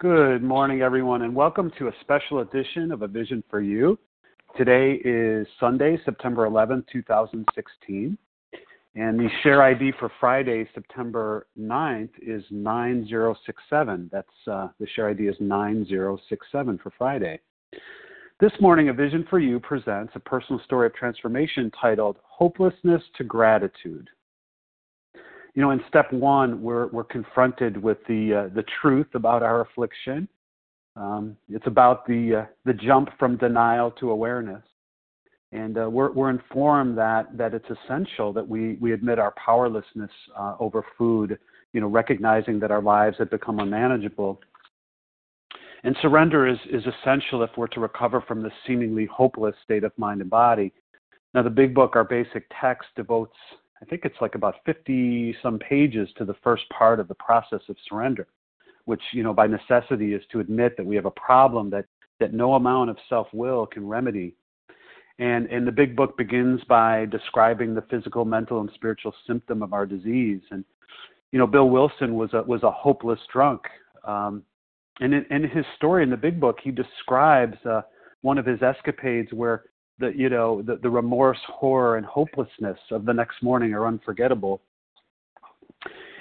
Good morning, everyone, and welcome to a special edition of A Vision for You. Today is Sunday, September 11, 2016, and the share ID for Friday, September 9th, is 9067. That's uh, the share ID is 9067 for Friday. This morning, A Vision for You presents a personal story of transformation titled Hopelessness to Gratitude you know, in step one, we're we're confronted with the uh, the truth about our affliction. Um, it's about the uh, the jump from denial to awareness, and uh, we're we're informed that that it's essential that we we admit our powerlessness uh, over food. You know, recognizing that our lives have become unmanageable. And surrender is, is essential if we're to recover from this seemingly hopeless state of mind and body. Now, the big book, our basic text, devotes I think it's like about 50 some pages to the first part of the process of surrender, which, you know, by necessity is to admit that we have a problem that, that no amount of self will can remedy. And, and the big book begins by describing the physical, mental, and spiritual symptom of our disease. And, you know, Bill Wilson was a, was a hopeless drunk. Um, and in, in his story in the big book, he describes uh, one of his escapades where the you know the, the remorse, horror, and hopelessness of the next morning are unforgettable.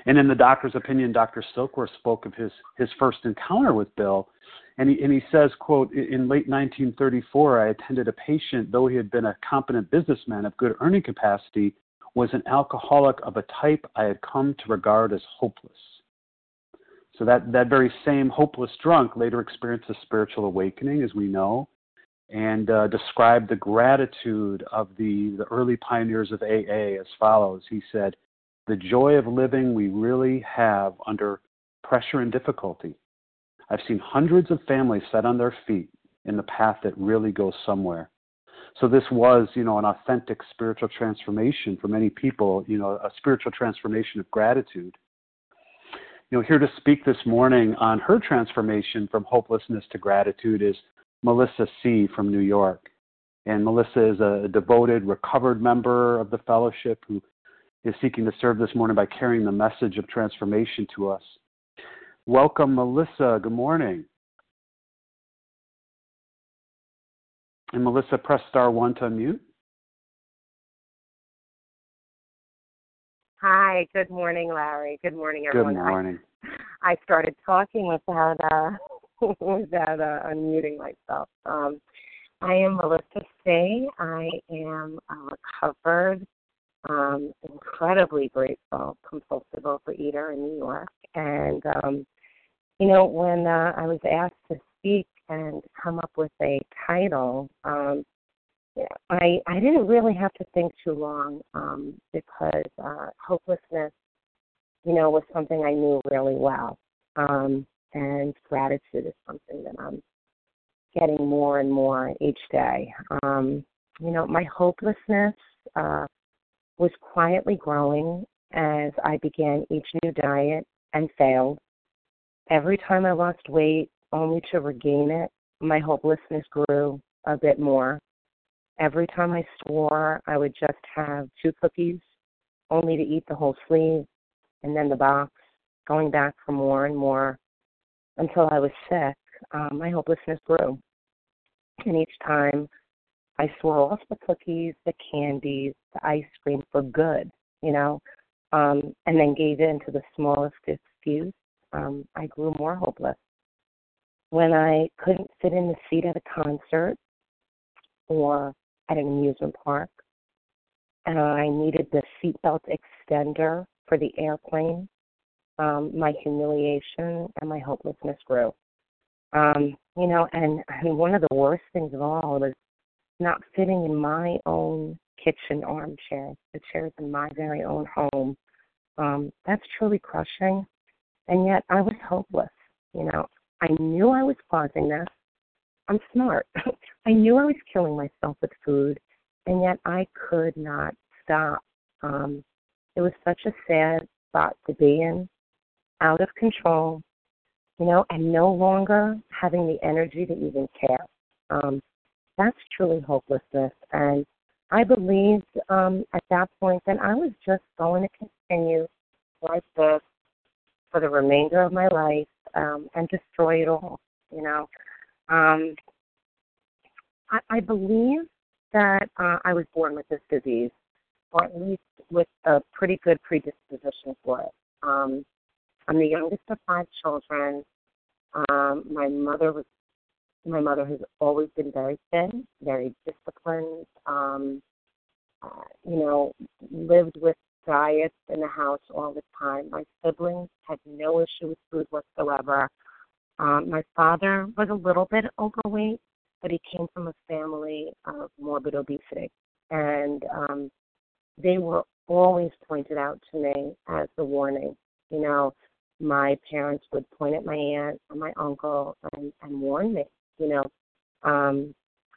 And in the doctor's opinion, Dr. Silkworth spoke of his his first encounter with Bill, and he and he says, "quote In late 1934, I attended a patient, though he had been a competent businessman of good earning capacity, was an alcoholic of a type I had come to regard as hopeless." So that that very same hopeless drunk later experienced a spiritual awakening, as we know, and uh, described the gratitude of the, the early pioneers of AA as follows. He said, The joy of living we really have under pressure and difficulty. I've seen hundreds of families set on their feet in the path that really goes somewhere. So this was, you know, an authentic spiritual transformation for many people, you know, a spiritual transformation of gratitude. You know, here to speak this morning on her transformation from hopelessness to gratitude is Melissa C. from New York. And Melissa is a devoted, recovered member of the fellowship who is seeking to serve this morning by carrying the message of transformation to us. Welcome, Melissa. Good morning. And Melissa, press star one to unmute. Hi, good morning, Larry. Good morning, everyone. Good morning. I, I started talking without uh, without uh, unmuting myself. Um, I am Melissa C. I am a recovered, um, incredibly grateful compulsive overeater in New York. And, um, you know, when uh, I was asked to speak and come up with a title, um, I I didn't really have to think too long um, because uh, hopelessness, you know, was something I knew really well. Um, and gratitude is something that I'm getting more and more each day. Um, you know, my hopelessness uh, was quietly growing as I began each new diet and failed. Every time I lost weight, only to regain it, my hopelessness grew a bit more. Every time I swore I would just have two cookies, only to eat the whole sleeve and then the box, going back for more and more until I was sick, um, my hopelessness grew. And each time I swore off the cookies, the candies, the ice cream for good, you know, um, and then gave in to the smallest excuse, um, I grew more hopeless. When I couldn't sit in the seat at a concert or at an amusement park, and I needed the seatbelt extender for the airplane, um, my humiliation and my hopelessness grew. Um, you know, and I mean, one of the worst things of all was not fitting in my own kitchen armchair, the chairs in my very own home. Um, that's truly crushing. And yet I was hopeless. You know, I knew I was causing this. I'm smart. I knew I was killing myself with food, and yet I could not stop. Um, it was such a sad spot to be in out of control, you know, and no longer having the energy to even care. Um, that's truly hopelessness. And I believed um, at that point that I was just going to continue like this for the remainder of my life um, and destroy it all. You know, um, I, I believe that uh, I was born with this disease, or at least with a pretty good predisposition for it. Um, I'm the youngest of five children. Um, my mother was my mother has always been very thin, very disciplined. Um, uh, you know, lived with diets in the house all the time. My siblings had no issue with food whatsoever. Um, my father was a little bit overweight, but he came from a family of morbid obesity, and um, they were always pointed out to me as the warning. You know, my parents would point at my aunt or my uncle and, and warn me. You know, um,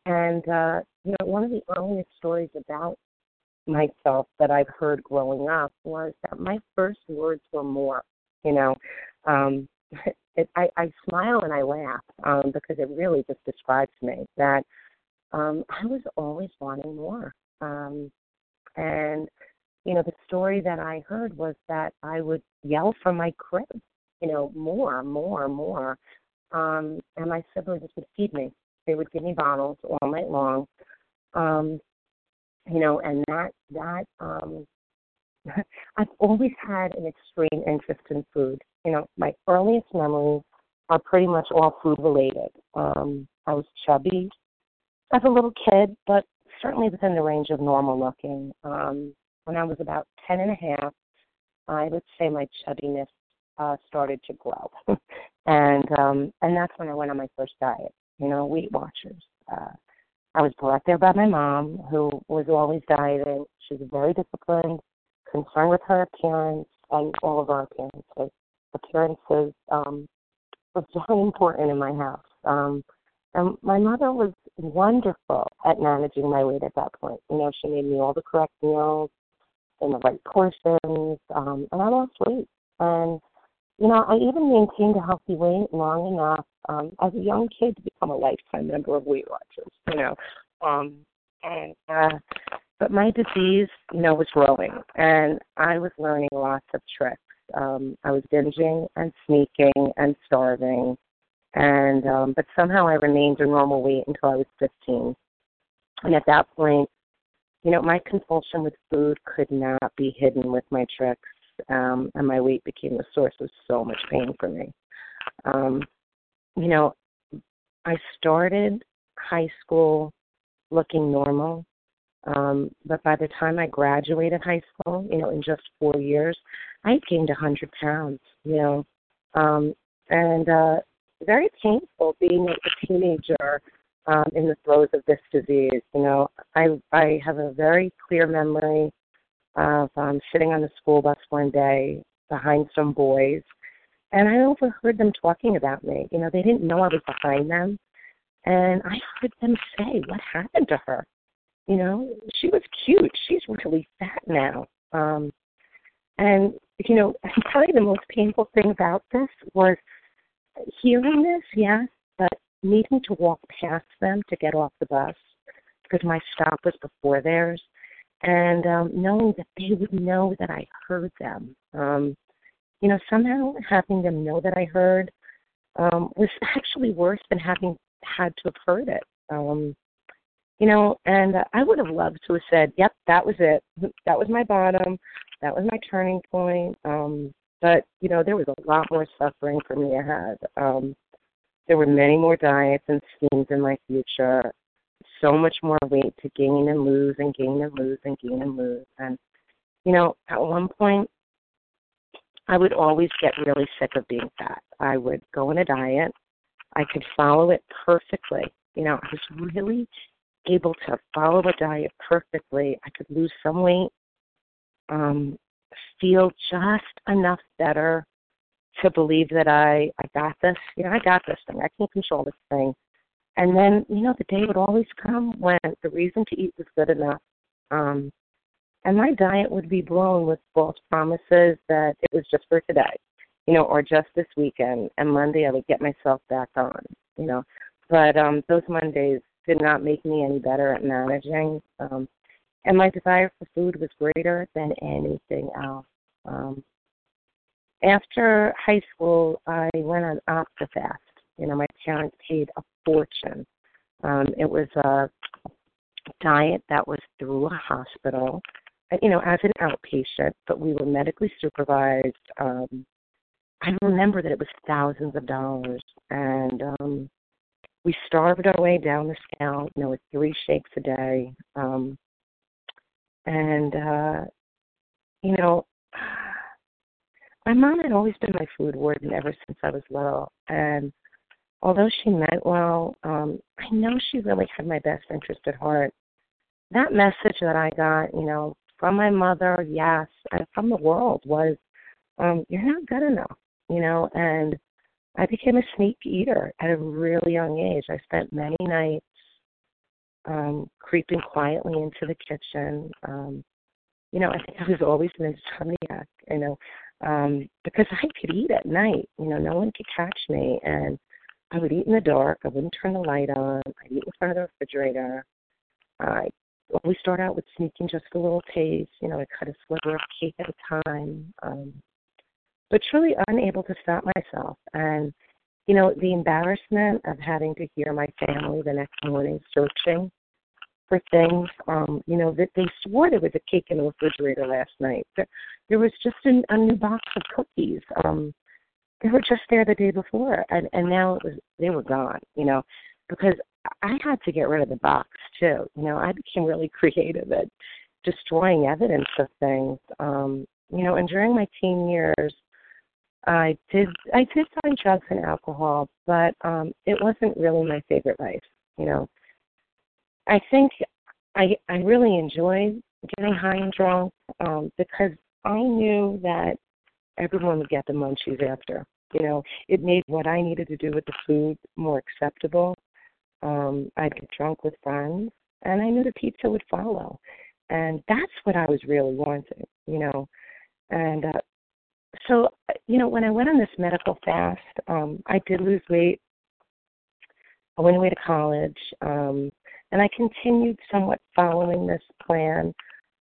and uh, you know, one of the earliest stories about myself that I've heard growing up was that my first words were more. You know, um, it, I, I smile and I laugh um, because it really just describes me that um, I was always wanting more. Um, and you know, the story that I heard was that I would yell from my crib, you know, more, more, more. Um, and my siblings would feed me. They would give me bottles all night long. Um, you know, and that that um I've always had an extreme interest in food. You know, my earliest memories are pretty much all food related. Um, I was chubby as a little kid, but certainly within the range of normal looking. Um, when I was about ten and a half, I would say my chubbiness uh, started to grow, and um, and that's when I went on my first diet. You know, Weight Watchers. Uh, I was brought there by my mom, who was always dieting. She was very disciplined, concerned with her appearance and all of our appearances. Appearances um, was very important in my house. Um, and my mother was wonderful at managing my weight at that point. You know, she made me all the correct meals in the right portions, um, and I lost weight. And you know, I even maintained a healthy weight long enough um, as a young kid to become a lifetime member of Weight Watchers. You know, um, and uh, but my disease, you know, was growing, and I was learning lots of tricks. Um, I was binging and sneaking and starving, and um, but somehow I remained a normal weight until I was 15. And at that point, you know, my compulsion with food could not be hidden with my tricks um, and my weight became the source of so much pain for me. Um, you know, I started high school looking normal, um, but by the time I graduated high school, you know, in just four years, I gained a hundred pounds. You know, um, and uh, very painful being a teenager um, in the throes of this disease. You know, I I have a very clear memory of um, sitting on the school bus one day behind some boys, and I overheard them talking about me. You know, they didn't know I was behind them, and I heard them say, "What happened to her?" You know, she was cute. She's really fat now. Um, and you know, probably the most painful thing about this was hearing this, yes, needing to walk past them to get off the bus because my stop was before theirs and um, knowing that they would know that I heard them. Um, you know, somehow having them know that I heard um, was actually worse than having had to have heard it. Um, you know, and uh, I would have loved to have said, "Yep, that was it. That was my bottom. That was my turning point." Um, but you know, there was a lot more suffering for me ahead. Um, there were many more diets and schemes in my future, so much more weight to gain and lose and gain and lose and gain and lose. And, you know, at one point, I would always get really sick of being fat. I would go on a diet. I could follow it perfectly. You know, I was really able to follow a diet perfectly. I could lose some weight, um, feel just enough better to believe that I I got this. You know, I got this thing. I can control this thing. And then, you know, the day would always come when the reason to eat was good enough. Um, and my diet would be blown with false promises that it was just for today, you know, or just this weekend. And Monday I would get myself back on, you know. But um, those Mondays did not make me any better at managing. Um, and my desire for food was greater than anything else. Um, after high school, I went on OptiFast. You know, my parents paid a fortune. Um, it was a diet that was through a hospital, uh, you know, as an outpatient, but we were medically supervised. Um, I remember that it was thousands of dollars, and um, we starved our way down the scale, you know, with three shakes a day. Um, and, uh, you know, my mom had always been my food warden ever since I was little. And although she meant well, um, I know she really had my best interest at heart. That message that I got, you know, from my mother, yes, and from the world was, um, you're not good enough, you know, and I became a sneak eater at a really young age. I spent many nights um, creeping quietly into the kitchen. Um, you know, I think I was always an insomniac, you know, um, because I could eat at night. You know, no one could catch me. And I would eat in the dark. I wouldn't turn the light on. I'd eat in front of the refrigerator. I always start out with sneaking just a little taste. You know, I cut a sliver of cake at a time. Um, but truly unable to stop myself. And, you know, the embarrassment of having to hear my family the next morning searching for things, um, you know, that they swore there was a cake in the refrigerator last night. There, was just an, a new box of cookies. Um, they were just there the day before, and and now it was they were gone. You know, because I had to get rid of the box too. You know, I became really creative at destroying evidence of things. Um, you know, and during my teen years, I did I did find drugs and alcohol, but um it wasn't really my favorite life, you know. I think I I really enjoyed getting high and drunk um because I knew that everyone would get the munchies after. You know, it made what I needed to do with the food more acceptable. Um I'd get drunk with friends and I knew the pizza would follow. And that's what I was really wanting, you know. And uh, so you know when i went on this medical fast um i did lose weight i went away to college um and i continued somewhat following this plan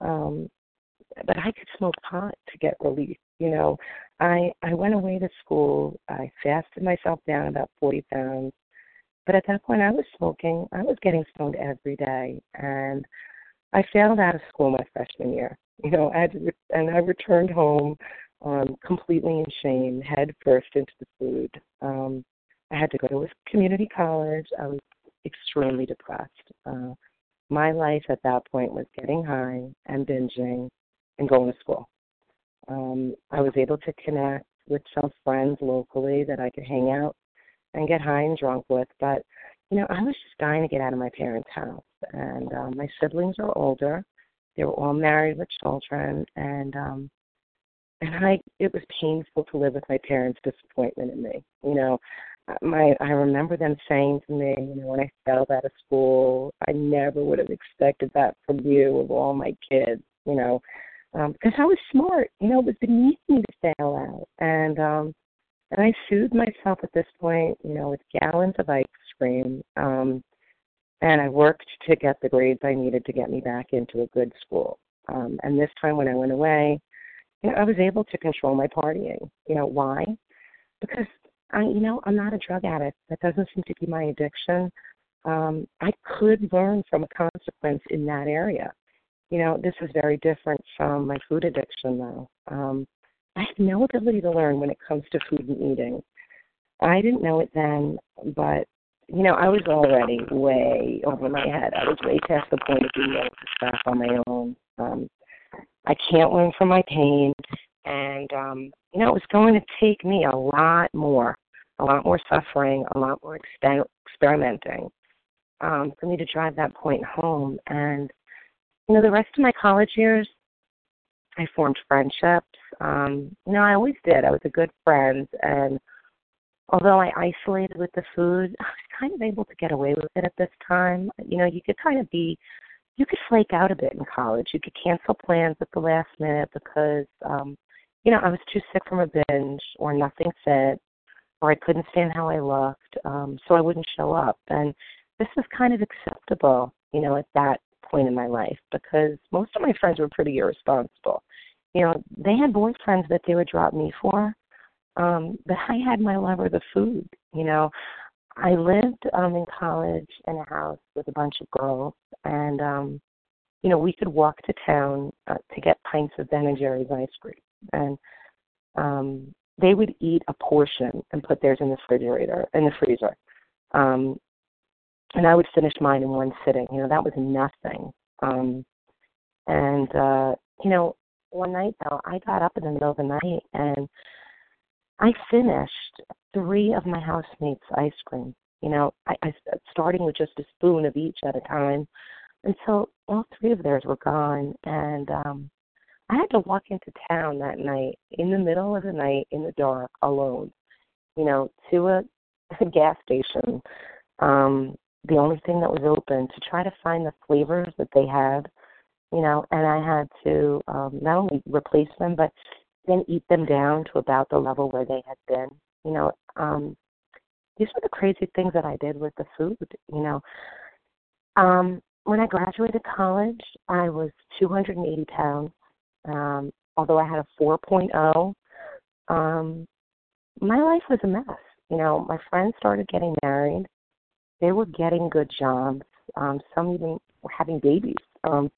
um but i could smoke pot to get relief you know. I i went away to school. I fasted myself down about forty pounds. But at that point i was smoking. I was getting stoned every day. And i failed out of school my freshman year. You know I to, and i returned home um, completely in shame, head first into the food. Um, I had to go to a community college. I was extremely depressed. Uh, my life at that point was getting high and binging and going to school. Um, I was able to connect with some friends locally that I could hang out and get high and drunk with, but you know, I was just dying to get out of my parents' house. And um, my siblings are older; they were all married with children, and um, and I it was painful to live with my parents' disappointment in me. You know, my I remember them saying to me, you know, when I failed out of school, I never would have expected that from you of all my kids. You know, um, because I was smart. You know, it was beneath me to fail out, and um, and I soothed myself at this point. You know, with gallons of ice cream. Um, and I worked to get the grades I needed to get me back into a good school. Um, and this time when I went away, you know, I was able to control my partying. You know, why? Because I, you know, I'm not a drug addict. That doesn't seem to be my addiction. Um, I could learn from a consequence in that area. You know, this is very different from my food addiction, though. Um, I have no ability to learn when it comes to food and eating. I didn't know it then, but you know, I was already way over my head. I was way past the point of being able to stop on my own. Um, I can't learn from my pain. And, um, you know, it was going to take me a lot more, a lot more suffering, a lot more exper- experimenting um, for me to drive that point home. And, you know, the rest of my college years, I formed friendships. Um, you know, I always did. I was a good friend. And although I isolated with the food, I was kind of able to get away with it at this time. You know, you could kind of be you could flake out a bit in college. You could cancel plans at the last minute because, um, you know, I was too sick from a binge or nothing fit or I couldn't stand how I looked, um, so I wouldn't show up. And this was kind of acceptable, you know, at that point in my life because most of my friends were pretty irresponsible. You know, they had boyfriends that they would drop me for, Um, but I had my love of the food. You know, I lived um in college in a house with a bunch of girls, and um, you know, we could walk to town uh, to get pints of Ben and Jerry's ice cream, and um, they would eat a portion and put theirs in the refrigerator in the freezer. Um, and I would finish mine in one sitting. You know, that was nothing. Um, and uh, you know, one night though, I got up in the middle of the night and I finished three of my housemates' ice cream. You know, I, I starting with just a spoon of each at a time until all three of theirs were gone. And um, I had to walk into town that night in the middle of the night in the dark alone. You know, to a, a gas station. Um, the only thing that was open to try to find the flavors that they had you know, and I had to um, not only replace them, but then eat them down to about the level where they had been. You know, um, these were the crazy things that I did with the food. You know, um, when I graduated college, I was 280 pounds. Um, although I had a 4.0, um, my life was a mess. You know, my friends started getting married. They were getting good jobs. Um, some even were having babies. Um,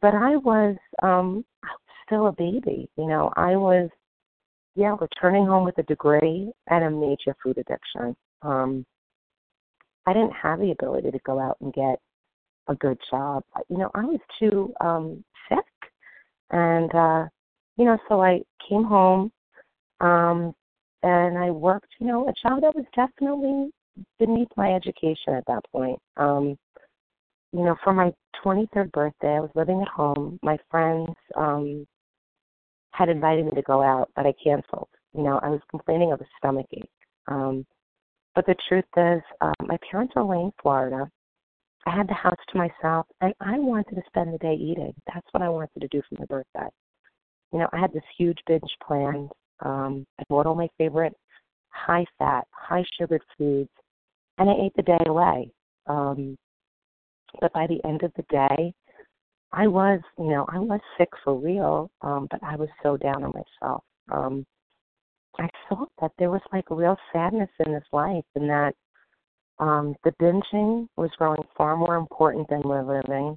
but I was um I was still a baby. You know, I was yeah, returning home with a degree and a major food addiction. Um I didn't have the ability to go out and get a good job. You know, I was too um sick. And uh you know, so I came home um and I worked, you know, a job that was definitely beneath my education at that point. Um you know, for my 23rd birthday, I was living at home. My friends um had invited me to go out, but I canceled. You know, I was complaining of a stomach ache. Um, but the truth is, uh, my parents are away in Florida. I had the house to myself, and I wanted to spend the day eating. That's what I wanted to do for my birthday. You know, I had this huge binge planned. Um, I bought all my favorite high fat, high sugared foods, and I ate the day away. Um, but by the end of the day, I was, you know, I was sick for real, um, but I was so down on myself. Um, I thought that there was like real sadness in this life and that um, the binging was growing far more important than my living.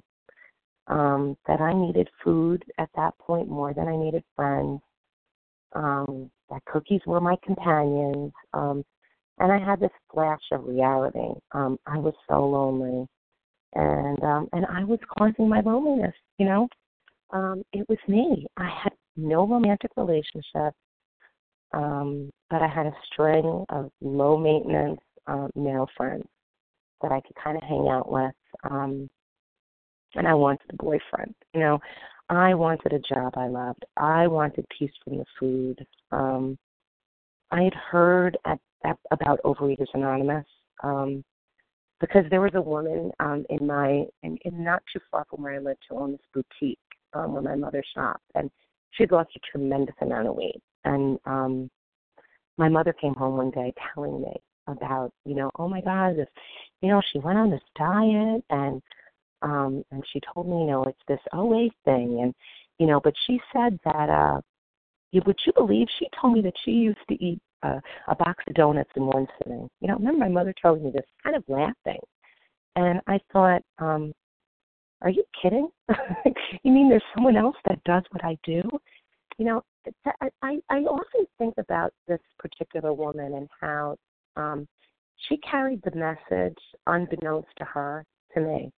Um, that I needed food at that point more than I needed friends. Um, that cookies were my companions. Um, and I had this flash of reality. Um, I was so lonely and um and I was causing my loneliness, you know. Um, it was me. I had no romantic relationship, um, but I had a string of low maintenance um, male friends that I could kind of hang out with. Um, and I wanted a boyfriend. You know, I wanted a job I loved. I wanted peace from the food. Um, I had heard at, at, about Overeaters Anonymous. Um, because there was a woman um in my in, in not too far from where I lived who owned this boutique um where my mother shopped and she'd lost a tremendous amount of weight and um my mother came home one day telling me about you know oh my god this you know she went on this diet and um and she told me you know it's this OA thing and you know but she said that uh would you believe she told me that she used to eat a, a box of donuts in one sitting. You know, I remember my mother telling me this, kind of laughing, and I thought, um, "Are you kidding? you mean there's someone else that does what I do?" You know, I, I often think about this particular woman and how um, she carried the message unbeknownst to her to me.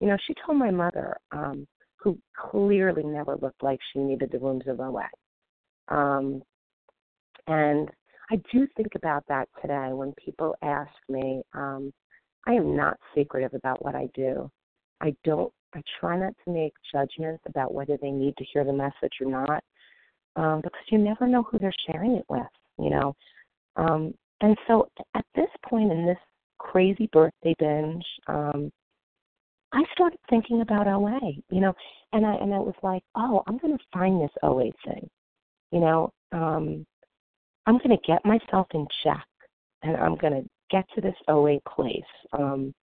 You know, she told my mother, um, who clearly never looked like she needed the rooms of OA. Um, and I do think about that today when people ask me. Um, I am not secretive about what I do. I don't. I try not to make judgments about whether they need to hear the message or not, um, because you never know who they're sharing it with. You know, um, and so at this point in this crazy birthday binge, um, I started thinking about OA. You know, and I and I was like, oh, I'm going to find this OA thing. You know, um, I'm going to get myself in check and I'm going to get to this OA place. Um,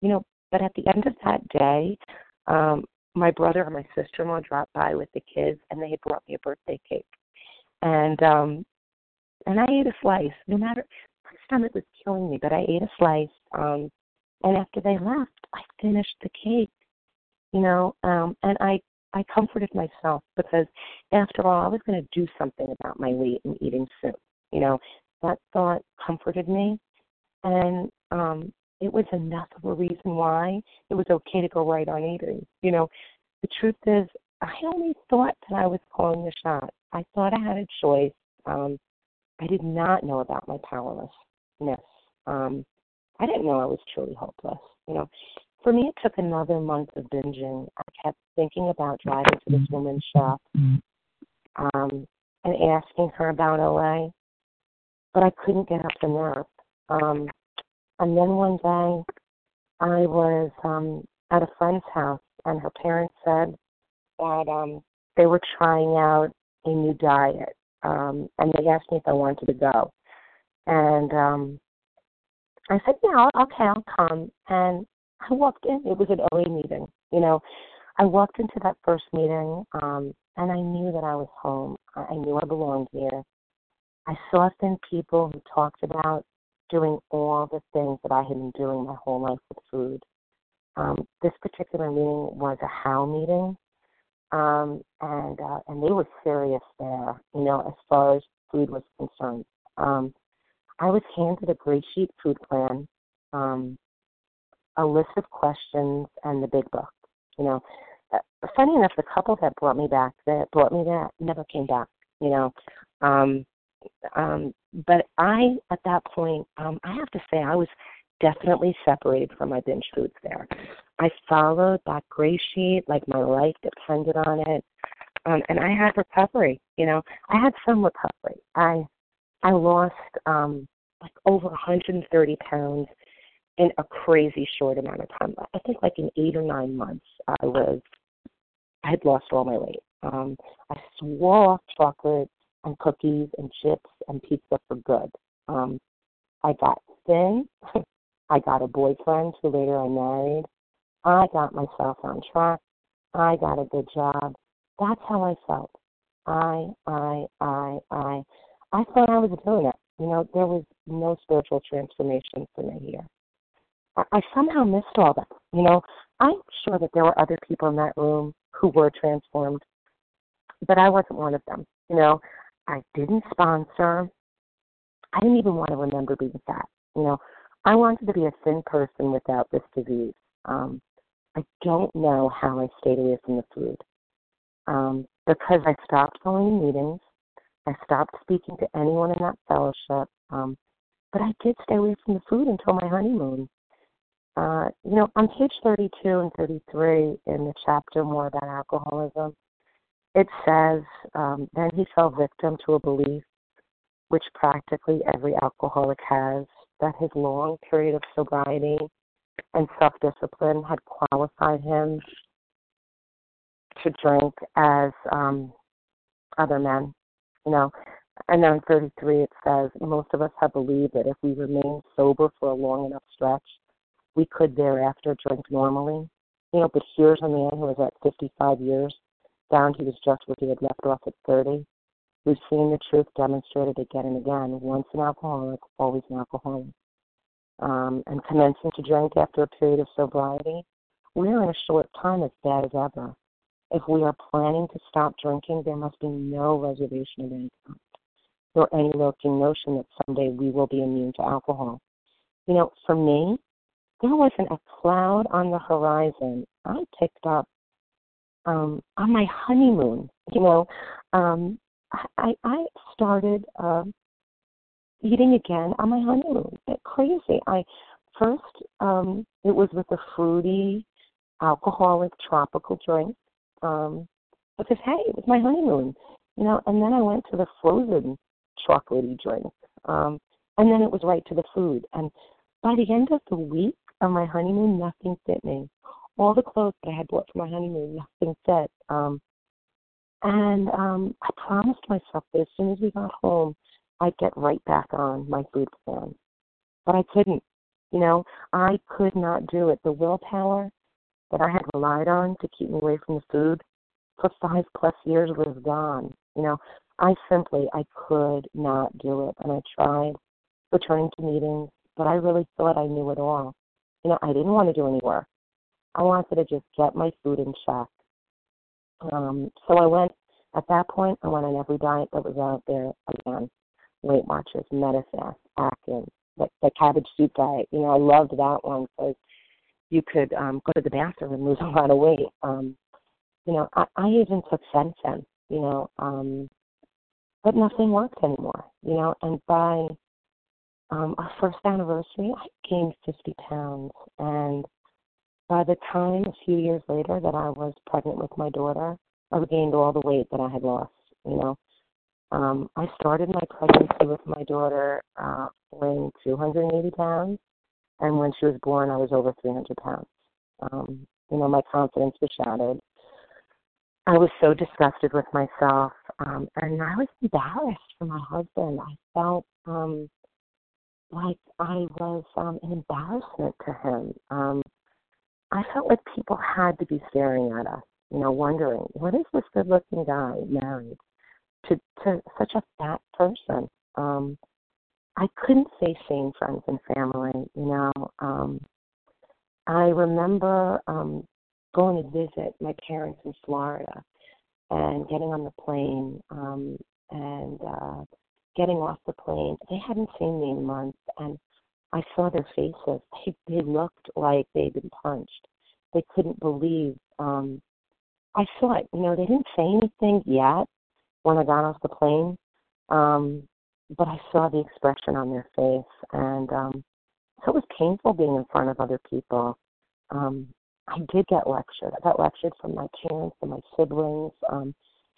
you know, but at the end of that day, um, my brother and my sister in law dropped by with the kids and they had brought me a birthday cake. And um and I ate a slice. No matter my stomach was killing me, but I ate a slice. Um, and after they left, I finished the cake. You know, um, and I I comforted myself because after all, I was going to do something about my weight and eating soup. You know, that thought comforted me, and um, it was enough of a reason why it was okay to go right on eating. You know, the truth is, I only thought that I was calling the shot. I thought I had a choice. Um, I did not know about my powerlessness. Um, I didn't know I was truly hopeless. You know, for me, it took another month of binging. I kept thinking about driving to this woman's shop um, and asking her about OA, but I couldn't get up the nerve. Um, and then one day, I was um, at a friend's house, and her parents said that um, they were trying out a new diet, um, and they asked me if I wanted to go. And um, I said, "Yeah, okay, I'll come." And I walked in. It was an OA meeting. You know, I walked into that first meeting, um, and I knew that I was home. I knew I belonged here. I saw thin people who talked about doing all the things that I had been doing my whole life with food. Um, this particular meeting was a how meeting, um, and uh, and they were serious there. You know, as far as food was concerned, um, I was handed a gray sheet food plan, um, a list of questions, and the big book. You know, uh, funny enough, the couple that brought me back, that brought me that, never came back. You know, um, um, but I, at that point, um, I have to say, I was definitely separated from my binge foods there. I followed that gray sheet like my life depended on it. Um, and I had recovery, you know. I had some recovery. I I lost um like over 130 pounds in a crazy short amount of time. I think like in eight or nine months I was I had lost all my weight. Um I swore off chocolate and cookies and chips and pizza for good. Um I got thin. I got a boyfriend who later I married. I got myself on track. I got a good job. That's how I felt. I, I, I, I. I thought I was doing it. You know, there was no spiritual transformation for me here. I, I somehow missed all that. You know, I'm sure that there were other people in that room who were transformed, but I wasn't one of them. You know, I didn't sponsor. I didn't even want to remember being fat. You know, I wanted to be a thin person without this disease. Um, I don't know how I stayed away from the food. Um, because I stopped going to meetings, I stopped speaking to anyone in that fellowship. Um, but I did stay away from the food until my honeymoon. Uh, you know, on page 32 and 33 in the chapter more about alcoholism, it says, um, then he fell victim to a belief which practically every alcoholic has that his long period of sobriety and self discipline had qualified him to drink as um, other men. You know, and then 33 it says most of us have believed that if we remain sober for a long enough stretch, we could thereafter drink normally. You know, but here's a man who was at 55 years found He was just where he had left off at 30. We've seen the truth demonstrated again and again. Once an alcoholic, always an alcoholic um, and commencing to drink after a period of sobriety, we are in a short time as bad as ever. If we are planning to stop drinking, there must be no reservation of any kind, nor any lurking notion that someday we will be immune to alcohol. You know, for me, there wasn't a cloud on the horizon. I picked up um, on my honeymoon. You know, um, I, I started uh, eating again on my honeymoon. It's crazy. I first um it was with a fruity alcoholic tropical drink. Um because hey, it was my honeymoon. You know, and then I went to the frozen chocolatey drink. Um and then it was right to the food. And by the end of the week of my honeymoon nothing fit me. All the clothes that I had bought for my honeymoon, nothing fit. Um and um I promised myself that as soon as we got home I'd get right back on my food plan. But I couldn't. You know, I could not do it. The willpower that I had relied on to keep me away from the food for five plus years was gone. You know, I simply I could not do it, and I tried returning to meetings, but I really thought I knew it all. You know, I didn't want to do any work. I wanted to just get my food in check. Um, so I went at that point. I went on every diet that was out there again: Weight Watchers, Medifast, Atkins, the, the cabbage soup diet. You know, I loved that one because you could um, go to the bathroom and lose a lot of weight. Um, you know, I, I even took Fen-Phen, you know, um, but nothing worked anymore, you know, and by um, our first anniversary, I gained 50 pounds. And by the time, a few years later, that I was pregnant with my daughter, I regained all the weight that I had lost, you know. Um, I started my pregnancy with my daughter uh, weighing 280 pounds, and when she was born, I was over 300 pounds. Um, you know, my confidence was shattered. I was so disgusted with myself, um, and I was embarrassed for my husband. I felt um, like I was um, an embarrassment to him. Um, I felt like people had to be staring at us, you know, wondering what is this good-looking guy married to to such a fat person. Um, I couldn't face seeing friends and family, you know. Um, I remember um, going to visit my parents in Florida and getting on the plane um, and uh, getting off the plane. They hadn't seen me in months, and I saw their faces. They, they looked like they'd been punched. They couldn't believe. Um, I saw it. You know, they didn't say anything yet when I got off the plane, um, but I saw the expression on their face, and um, so it was painful being in front of other people. Um, I did get lectured. I got lectured from my parents and my siblings. Um,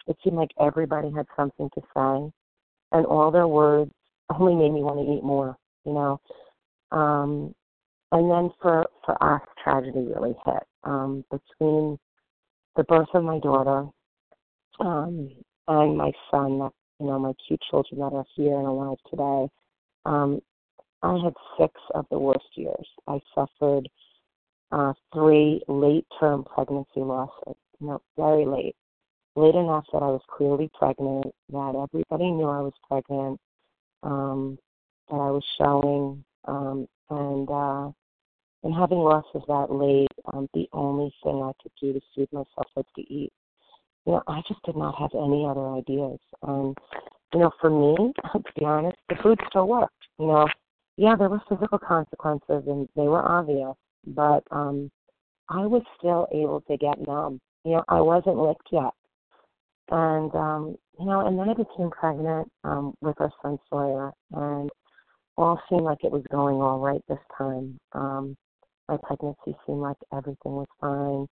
it seemed like everybody had something to say, and all their words only made me want to eat more. You know, um, and then for for us, tragedy really hit. Um, between the birth of my daughter um, and my son, that you know, my two children that are here and alive today, um, I had six of the worst years. I suffered uh, three late term pregnancy losses. You know, very late. Late enough that I was clearly pregnant, that everybody knew I was pregnant, um, that I was showing, um, and uh, and having losses that late, um, the only thing I could do to soothe myself was to eat. You know, I just did not have any other ideas. And you know, for me, to be honest, the food still worked. You know, yeah, there were physical consequences, and they were obvious but um I was still able to get numb. You know, I wasn't licked yet. And um, you know, and then I became pregnant um with our son Sawyer and all seemed like it was going all right this time. Um my pregnancy seemed like everything was fine.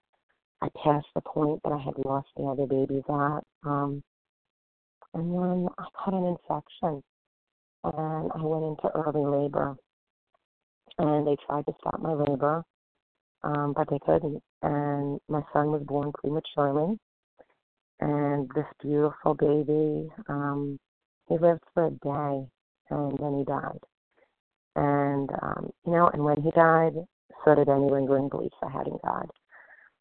I passed the point that I had lost the other babies at. Um and then I caught an infection and I went into early labor and they tried to stop my labor, um, but they couldn't. And my son was born prematurely, and this beautiful baby, um, he lived for a day, and then he died. And um, you know, and when he died, so did any lingering beliefs I had in God.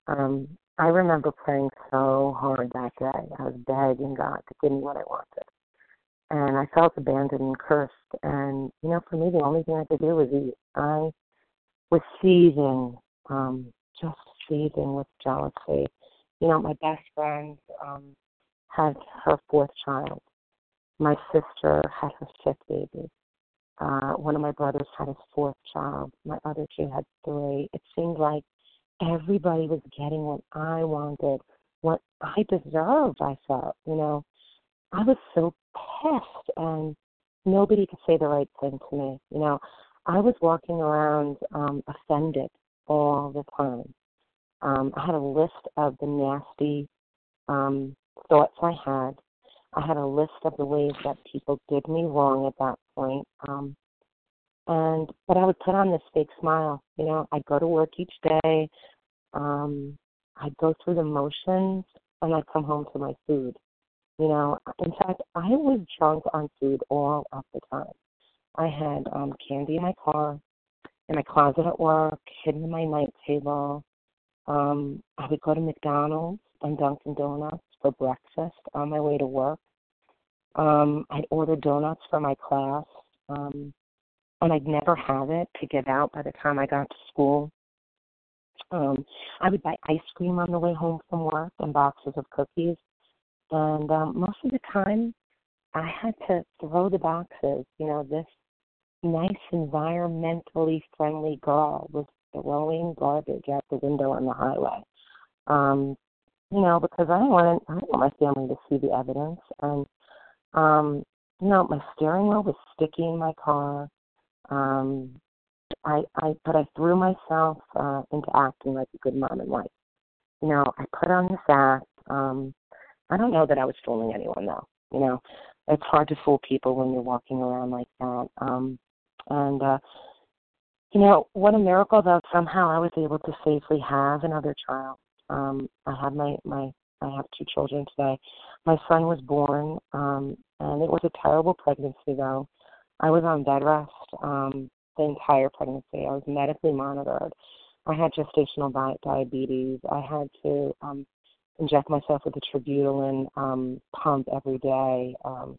Um, I remember praying so hard that day. I was begging God to give me what I wanted and I felt abandoned and cursed. And you know, for me, the only thing I could do was eat. I was seething, um, just seething with jealousy. You know, my best friend um, had her fourth child. My sister had her fifth baby. Uh, one of my brothers had his fourth child. My other two had three. It seemed like everybody was getting what I wanted, what I deserved. I felt, you know, I was so pissed and nobody could say the right thing to me. You know, I was walking around um, offended all the time. Um, I had a list of the nasty um, thoughts I had. I had a list of the ways that people did me wrong at that point. Um, and but I would put on this fake smile. You know, I'd go to work each day. Um, I'd go through the motions, and I'd come home to my food. You know, in fact, I was drunk on food all of the time. I had um candy in my car, in my closet at work, hidden in my night table. Um, I would go to McDonald's and Dunkin' Donuts for breakfast on my way to work. Um, I'd order donuts for my class, um, and I'd never have it to get out by the time I got to school. Um, I would buy ice cream on the way home from work and boxes of cookies. And um, most of the time, I had to throw the boxes. You know, this nice, environmentally friendly girl was throwing garbage out the window on the highway. Um, you know, because I didn't want I didn't want my family to see the evidence, and um, you know, my steering wheel was sticky in my car. Um, I, I, but I threw myself uh, into acting like a good mom and wife. You know, I put on this act. Um, I don't know that I was fooling anyone though. You know, it's hard to fool people when you're walking around like that. Um, and uh, you know, what a miracle that somehow I was able to safely have another child. Um, I have my my I have two children today. My son was born, um, and it was a terrible pregnancy though. I was on bed rest um, the entire pregnancy. I was medically monitored. I had gestational di- diabetes. I had to um, inject myself with a terbutaline um, pump every day um,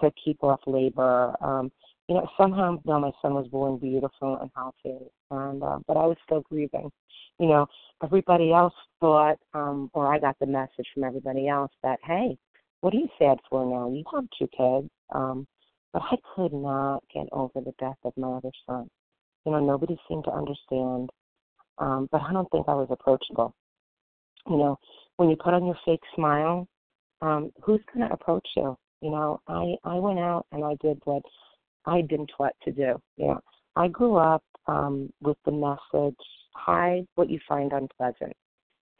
to keep off labor. Um, you know, somehow though my son was born beautiful and healthy, and uh, but I was still grieving. You know, everybody else thought, um, or I got the message from everybody else that, hey, what are you sad for now? You have two kids. Um, but I could not get over the death of my other son. You know, nobody seemed to understand. Um, but I don't think I was approachable. You know, when you put on your fake smile, um, who's going to approach you? You know, I I went out and I did what I didn't what to do. Know, I grew up um, with the message: hide what you find unpleasant.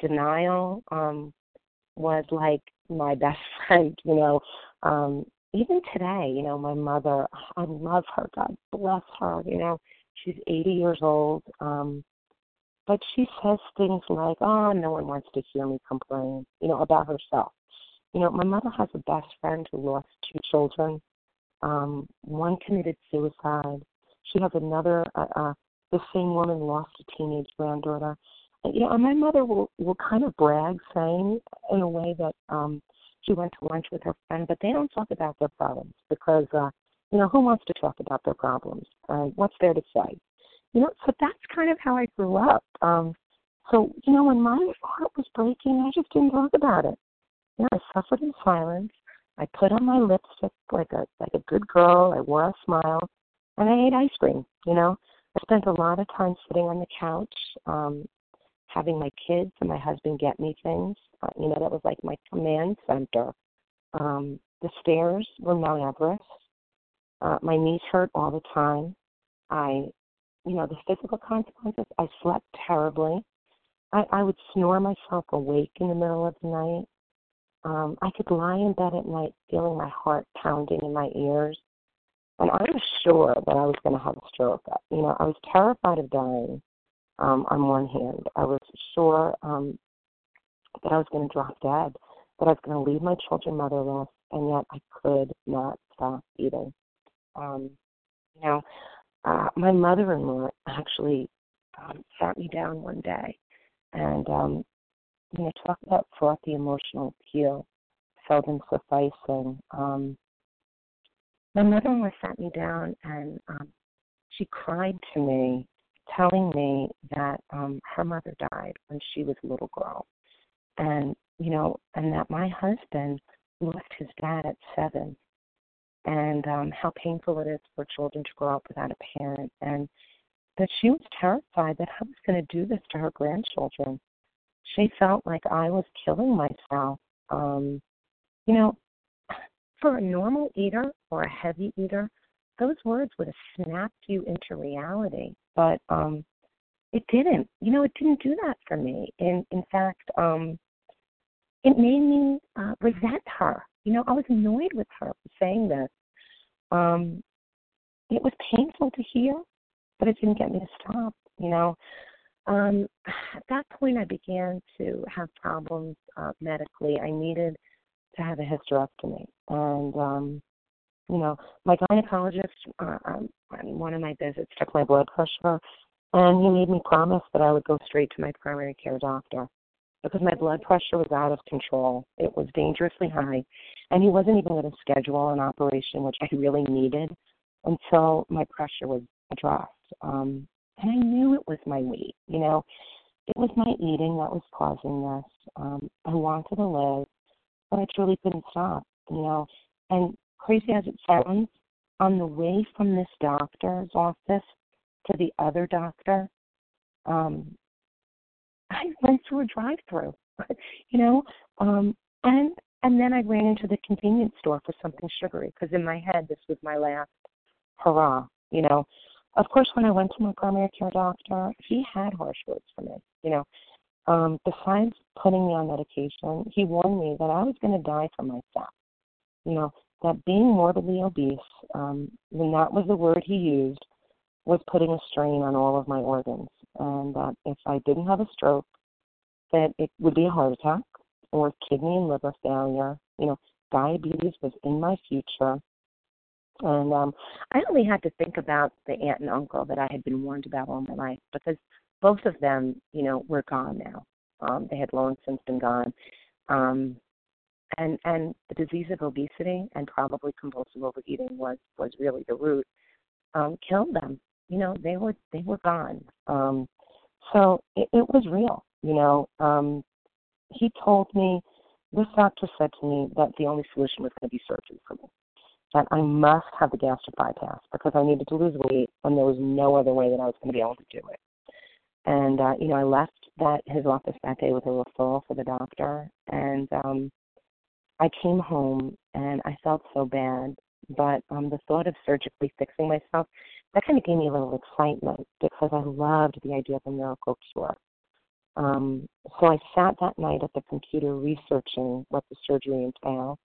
Denial um, was like my best friend. You know, um, even today, you know, my mother, I love her. God bless her. You know, she's 80 years old. Um, but she says things like, "Oh, no one wants to hear me complain," you know, about herself. You know, my mother has a best friend who lost two children. Um, one committed suicide. She has another. Uh, uh, the same woman lost a teenage granddaughter. And, you know, and my mother will will kind of brag, saying in a way that um, she went to lunch with her friend, but they don't talk about their problems because, uh, you know, who wants to talk about their problems? Uh, what's there to say? You know, so that's kind of how I grew up. Um, so, you know, when my heart was breaking, I just didn't talk about it. You know, I suffered in silence. I put on my lipstick like a like a good girl. I wore a smile, and I ate ice cream. You know, I spent a lot of time sitting on the couch, um, having my kids and my husband get me things. Uh, you know, that was like my command center. Um, the stairs were Mount Everest. Uh, my knees hurt all the time. I you know, the physical consequences, I slept terribly. I, I would snore myself awake in the middle of the night. Um, I could lie in bed at night feeling my heart pounding in my ears. And I was sure that I was going to have a stroke. You know, I was terrified of dying um, on one hand. I was sure um, that I was going to drop dead, that I was going to leave my children motherless, and yet I could not stop eating. Um, you know, uh, my mother-in-law actually um, sat me down one day and um, you know talk about fraught the emotional appeal seldom sufficing. Um, my mother-in-law sat me down and um, she cried to me, telling me that um, her mother died when she was a little girl, and you know, and that my husband lost his dad at seven, and um, how painful it is for children to grow up without a parent, and that she was terrified that I was going to do this to her grandchildren. She felt like I was killing myself. Um, you know, for a normal eater or a heavy eater, those words would have snapped you into reality. But um, it didn't. You know, it didn't do that for me. In in fact, um, it made me uh, resent her. You know, I was annoyed with her for saying this. Um, it was painful to hear, but it didn't get me to stop. You know, um, at that point, I began to have problems uh, medically. I needed to have a hysterectomy, and um, you know, my gynecologist uh, um, on one of my visits took my blood pressure, and he made me promise that I would go straight to my primary care doctor because my blood pressure was out of control. It was dangerously high. and he wasn't even going to schedule an operation, which I really needed, until my pressure was dropped. Um, and I knew it was my weight. You know, it was my eating that was causing this. Um, I wanted to live, but I truly couldn't stop. You know, and crazy as it sounds, on the way from this doctor's office to the other doctor, um, I went through a drive-through. you know, um, and and then I ran into the convenience store for something sugary because in my head this was my last hurrah. You know, of course, when I went to my primary care doctor, he had harsh words for me. You know, um, besides putting me on medication, he warned me that I was going to die for myself. You know, that being morbidly obese, um, and that was the word he used, was putting a strain on all of my organs. And that if I didn't have a stroke, that it would be a heart attack or kidney and liver failure. You know, diabetes was in my future. And um, I only had to think about the aunt and uncle that I had been warned about all my life because both of them, you know, were gone now. Um, they had long since been gone. Um, and and the disease of obesity and probably compulsive overeating was was really the root. Um, killed them. You know, they were they were gone. Um, so it, it was real. You know, um, he told me this doctor said to me that the only solution was going to be surgery for me that I must have the gastric bypass because I needed to lose weight and there was no other way that I was going to be able to do it. And uh, you know, I left that his office that day with a referral for the doctor and um I came home and I felt so bad, but um the thought of surgically fixing myself, that kind of gave me a little excitement because I loved the idea of a miracle cure. Um, so I sat that night at the computer researching what the surgery entailed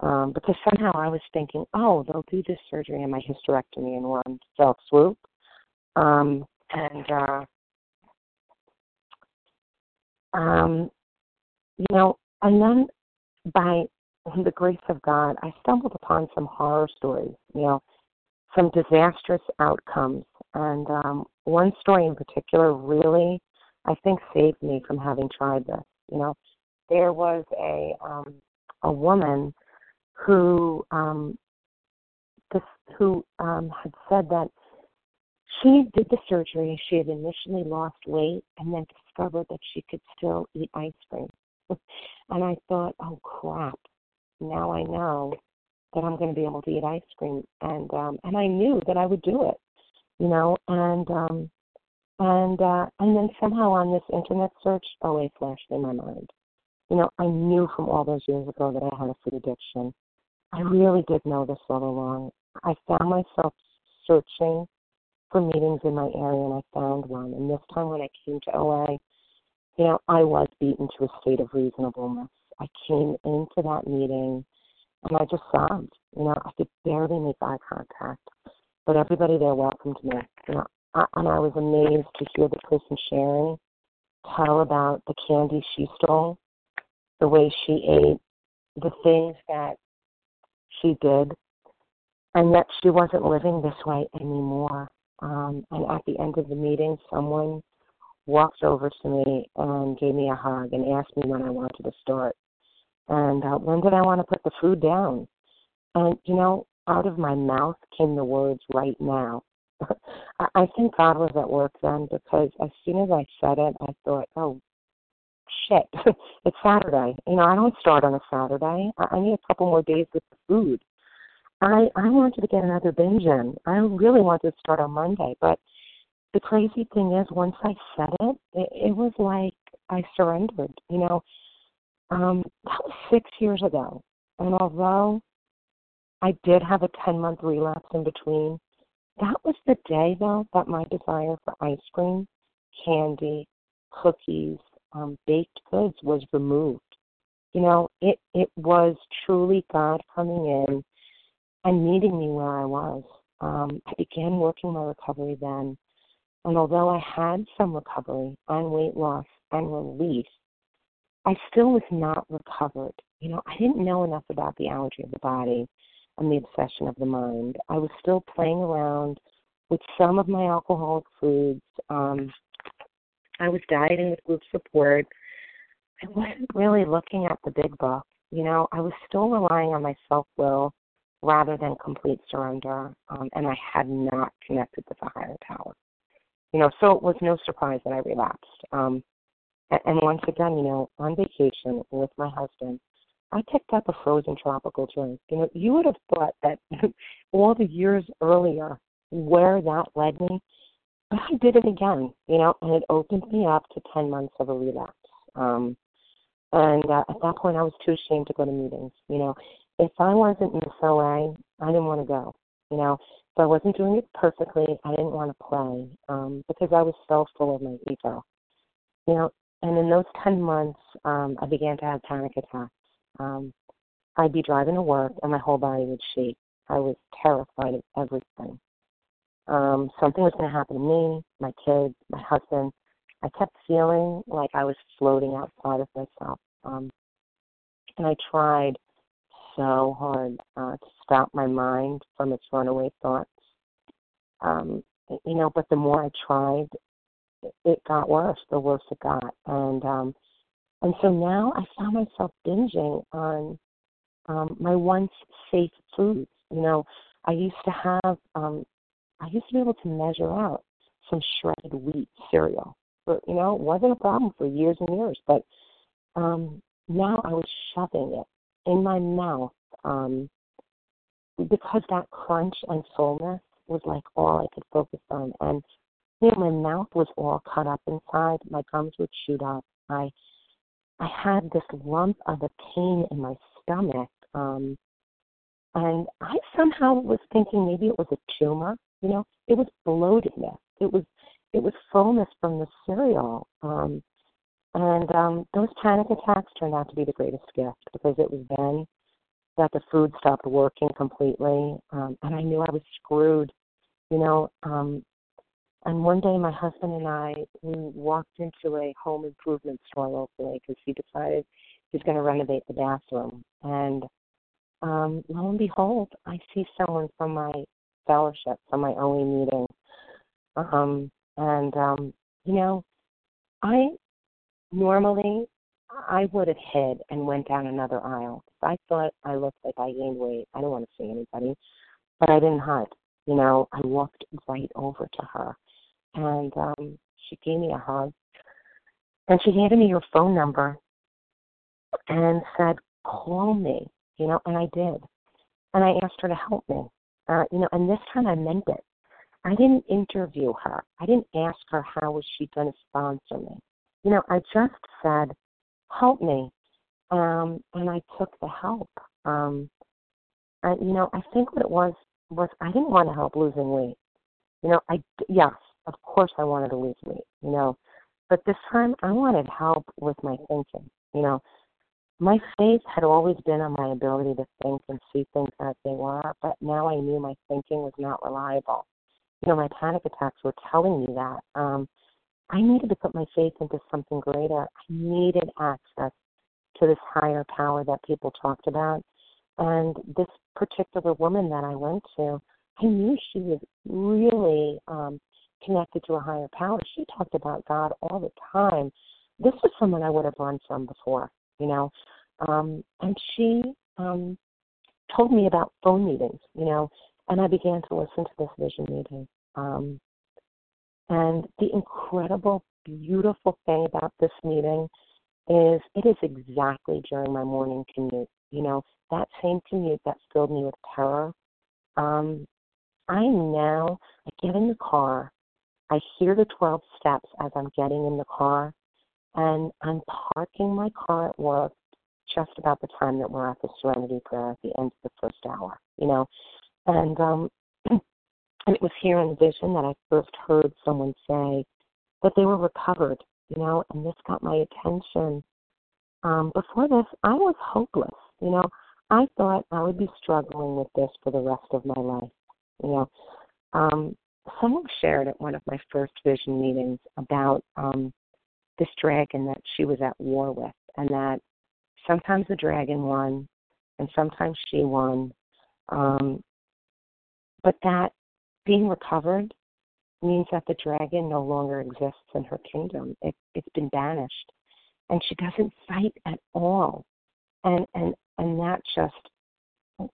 um, because somehow I was thinking, oh, they'll do this surgery and my hysterectomy in one fell swoop. Um, and, uh, um, you know, and then by the grace of God, I stumbled upon some horror stories, you know, some disastrous outcomes. And um, one story in particular really, I think, saved me from having tried this. You know, there was a um, a woman who um, this, who um, had said that she did the surgery. She had initially lost weight and then discovered that she could still eat ice cream. and I thought, oh crap! Now I know that I'm going to be able to eat ice cream, and um, and I knew that I would do it, you know. And um, and uh, and then somehow on this internet search, OA flashed in my mind. You know, I knew from all those years ago that I had a food addiction. I really did know this all along. I found myself searching for meetings in my area and I found one. And this time when I came to OA, you know, I was beaten to a state of reasonableness. I came into that meeting and I just sobbed. You know, I could barely make eye contact. But everybody there welcomed me. You know, I, and I was amazed to hear the person sharing tell about the candy she stole, the way she ate, the things that she did, and yet she wasn't living this way anymore. Um, and at the end of the meeting, someone walked over to me and gave me a hug and asked me when I wanted to start. And uh, when did I want to put the food down? And, you know, out of my mouth came the words right now. I think God was at work then because as soon as I said it, I thought, oh, shit, it's Saturday. You know, I don't start on a Saturday. I, I need a couple more days with the food. I I wanted to get another binge in. I really wanted to start on Monday, but the crazy thing is, once I said it, it, it was like I surrendered. You know, um, that was six years ago, and although I did have a ten month relapse in between, that was the day though that my desire for ice cream, candy, cookies, um, baked goods was removed. You know, it it was truly God coming in and meeting me where I was. Um, I began working my recovery then, and although I had some recovery and weight loss and relief, I still was not recovered. You know, I didn't know enough about the allergy of the body and the obsession of the mind. I was still playing around with some of my alcoholic foods. Um, I was dieting with group support. I wasn't really looking at the big book. you know, I was still relying on my self will rather than complete surrender, um, and I had not connected with a higher power. You know, so it was no surprise that I relapsed. Um, and, and once again, you know, on vacation with my husband, I picked up a frozen tropical drink. You know, you would have thought that all the years earlier, where that led me, but I did it again, you know, and it opened me up to 10 months of a relapse. Um, and uh, at that point, I was too ashamed to go to meetings. You know, if I wasn't in OA, I didn't want to go. You know, if I wasn't doing it perfectly, I didn't want to play um, because I was so full of my ego. You know, and in those 10 months, um, I began to have panic attacks. Um, I'd be driving to work and my whole body would shake. I was terrified of everything. Um, something was going to happen to me, my kids, my husband. I kept feeling like I was floating outside of myself. Um, and I tried so hard uh, to stop my mind from its runaway thoughts. Um, you know, but the more I tried, it got worse. The worse it got, and um, and so now I found myself binging on um, my once safe foods. You know, I used to have, um, I used to be able to measure out some shredded wheat cereal. But, you know, it wasn't a problem for years and years. But um, now I was shoving it in my mouth um, because that crunch and fullness was like all I could focus on. And you know, my mouth was all cut up inside. My gums would shoot up. I I had this lump of a pain in my stomach. Um, and I somehow was thinking maybe it was a tumor. You know, it was bloatedness. It was it was fullness from the cereal. Um, and um, those panic attacks turned out to be the greatest gift because it was then that the food stopped working completely, um, and I knew I was screwed. You know, um, and one day, my husband and I we walked into a home improvement store locally because he decided he's going to renovate the bathroom. And um, lo and behold, I see someone from my fellowship, from my OA meeting. Um, and um, you know, I normally I would have hid and went down another aisle. I thought I looked like I gained weight. I don't want to see anybody, but I didn't hide. You know, I walked right over to her and um, she gave me a hug. And she handed me her phone number and said, "Call me," you know, and I did. And I asked her to help me, uh, you know, and this time I meant it. I didn't interview her. I didn't ask her how was she going to sponsor me. You know, I just said, "Help me," um, and I took the help. Um, and you know, I think what it was was I didn't want to help losing weight. You know, I yes, of course I wanted to lose weight, you know. But this time I wanted help with my thinking, you know. My faith had always been on my ability to think and see things as they were, but now I knew my thinking was not reliable. You know, my panic attacks were telling me that. Um, I needed to put my faith into something greater. I needed access to this higher power that people talked about. And this particular woman that I went to, I knew she was really um, connected to a higher power. She talked about God all the time. This was someone I would have run from before, you know. Um, and she um, told me about phone meetings, you know, and I began to listen to this vision meeting. Um, and the incredible, beautiful thing about this meeting is it is exactly during my morning commute. You know, that same commute that filled me with terror. Um, I now I get in the car I hear the 12 steps as I'm getting in the car, and I'm parking my car at work just about the time that we're at the Serenity Prayer at the end of the first hour, you know. And um and it was here in the vision that I first heard someone say that they were recovered, you know, and this got my attention. Um, before this, I was hopeless, you know. I thought I would be struggling with this for the rest of my life, you know. Um, someone shared at one of my first vision meetings about um, this dragon that she was at war with, and that sometimes the dragon won, and sometimes she won, um, but that being recovered means that the dragon no longer exists in her kingdom. It, it's been banished, and she doesn't fight at all and and and that just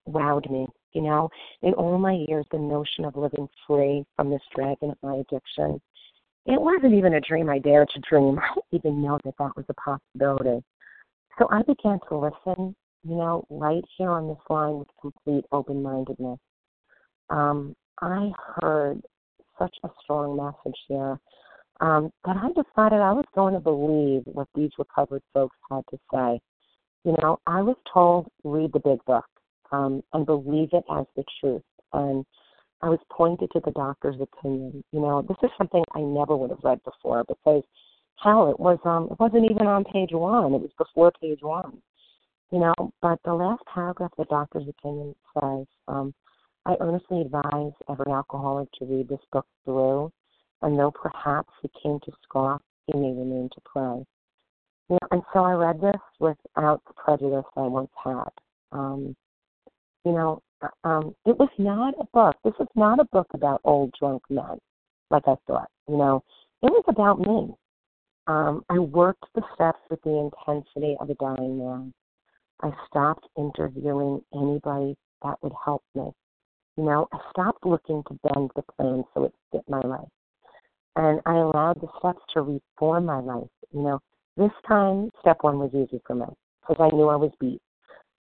wowed me. You know, in all my years, the notion of living free from this dragon of my addiction, it wasn't even a dream I dared to dream. I didn't even know that that was a possibility. So I began to listen, you know, right here on this line with complete open mindedness. Um, I heard such a strong message here um, that I decided I was going to believe what these recovered folks had to say. You know, I was told read the big book um, and believe it as the truth. And I was pointed to the doctor's opinion. You know, this is something I never would have read before because hell, it was um it wasn't even on page one. It was before page one. You know, but the last paragraph of the doctor's opinion says, um, I earnestly advise every alcoholic to read this book through, and though perhaps he came to scoff, he may remain to pray. You know, and so I read this without the prejudice I once had. Um, you know, um, it was not a book. This was not a book about old drunk men, like I thought. You know, it was about me. Um, I worked the steps with the intensity of a dying man. I stopped interviewing anybody that would help me. You know, I stopped looking to bend the plan so it fit my life. And I allowed the steps to reform my life. You know, this time, step one was easy for me because I knew I was beat.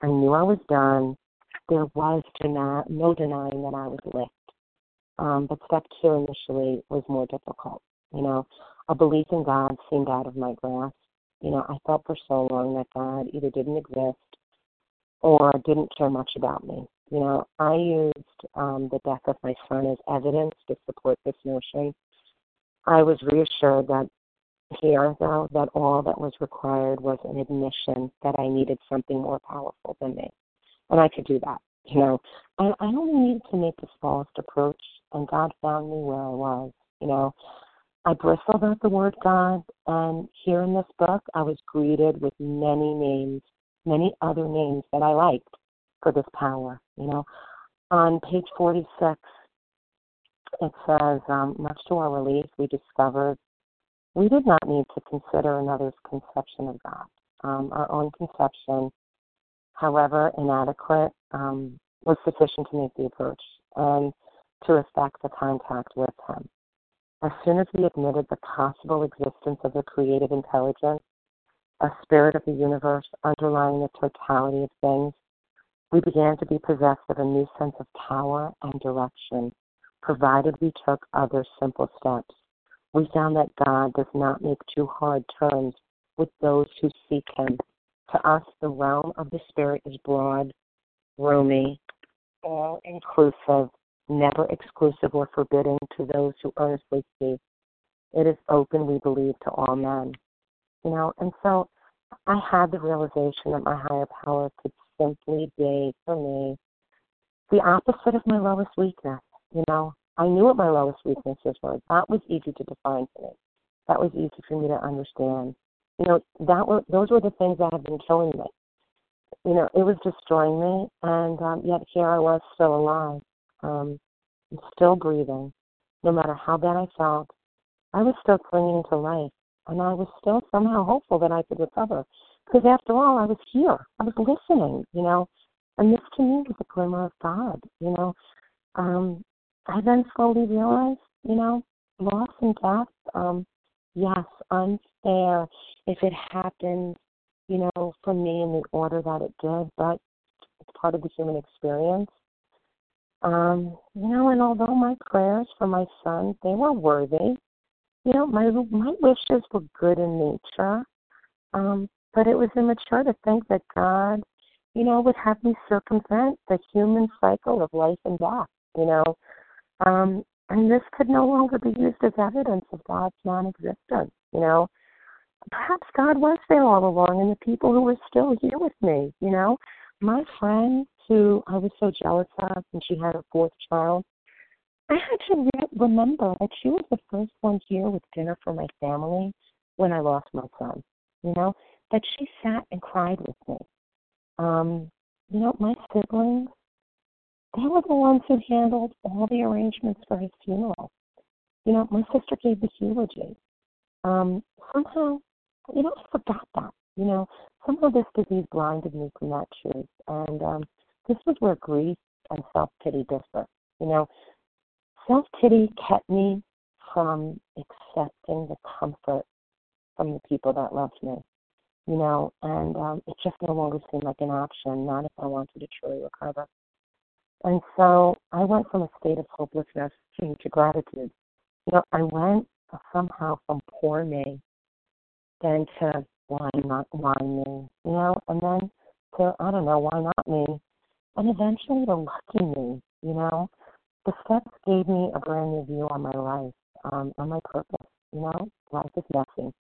I knew I was done. There was deny, no denying that I was licked. Um, but step two initially was more difficult. You know, a belief in God seemed out of my grasp. You know, I felt for so long that God either didn't exist or didn't care much about me. You know, I used um, the death of my son as evidence to support this notion. I was reassured that here, though, that all that was required was an admission that I needed something more powerful than me. And I could do that. You know, I, I only needed to make the smallest approach, and God found me where I was. You know, I bristled at the word God, and here in this book, I was greeted with many names, many other names that I liked for this power. You know, on page 46, it says, um, much to our relief, we discovered we did not need to consider another's conception of God. Um, our own conception, however inadequate, um, was sufficient to make the approach and to effect the contact with Him. As soon as we admitted the possible existence of a creative intelligence, a spirit of the universe underlying the totality of things, we began to be possessed of a new sense of power and direction, provided we took other simple steps. We found that God does not make too hard terms with those who seek Him. To us, the realm of the Spirit is broad, roomy, all inclusive, never exclusive or forbidding to those who earnestly seek. It is open, we believe, to all men. You know, and so I had the realization that my higher power could simply be for me the opposite of my lowest weakness. You know, I knew what my lowest weaknesses were. That was easy to define for me. That was easy for me to understand. You know, that were those were the things that had been killing me. You know, it was destroying me, and um, yet here I was still alive um, still breathing. No matter how bad I felt, I was still clinging to life, and I was still somehow hopeful that I could recover. Because after all, I was here. I was listening, you know, and this to me was a glimmer of God, you know. Um, I then slowly realized, you know, loss and death, um, yes, unfair if it happens, you know, for me in the order that it did, but it's part of the human experience. Um, you know, and although my prayers for my son, they were worthy, you know, my my wishes were good in nature. Um, but it was immature to think that God, you know, would have me circumvent the human cycle of life and death, you know. Um, and this could no longer be used as evidence of God's non existence, you know. Perhaps God was there all along and the people who were still here with me, you know. My friend who I was so jealous of, and she had her fourth child. I had to re- remember that she was the first one here with dinner for my family when I lost my son. You know, that she sat and cried with me. Um, you know, my siblings, they were the ones who handled all the arrangements for his funeral. You know, my sister gave the eulogy. Um, somehow, you know, I forgot that. You know, somehow this disease blinded me from that truth. And um, this was where grief and self pity differ. You know, self pity kept me from accepting the comfort from the people that loved me. You know, and um, it just no longer seemed like an option, not if I wanted to truly recover. And so I went from a state of hopelessness to, to gratitude. You know, I went somehow from poor me then to why not why me, you know, and then to I don't know, why not me? And eventually to lucky me, you know. The steps gave me a brand new view on my life, um, on my purpose, you know. Life is messy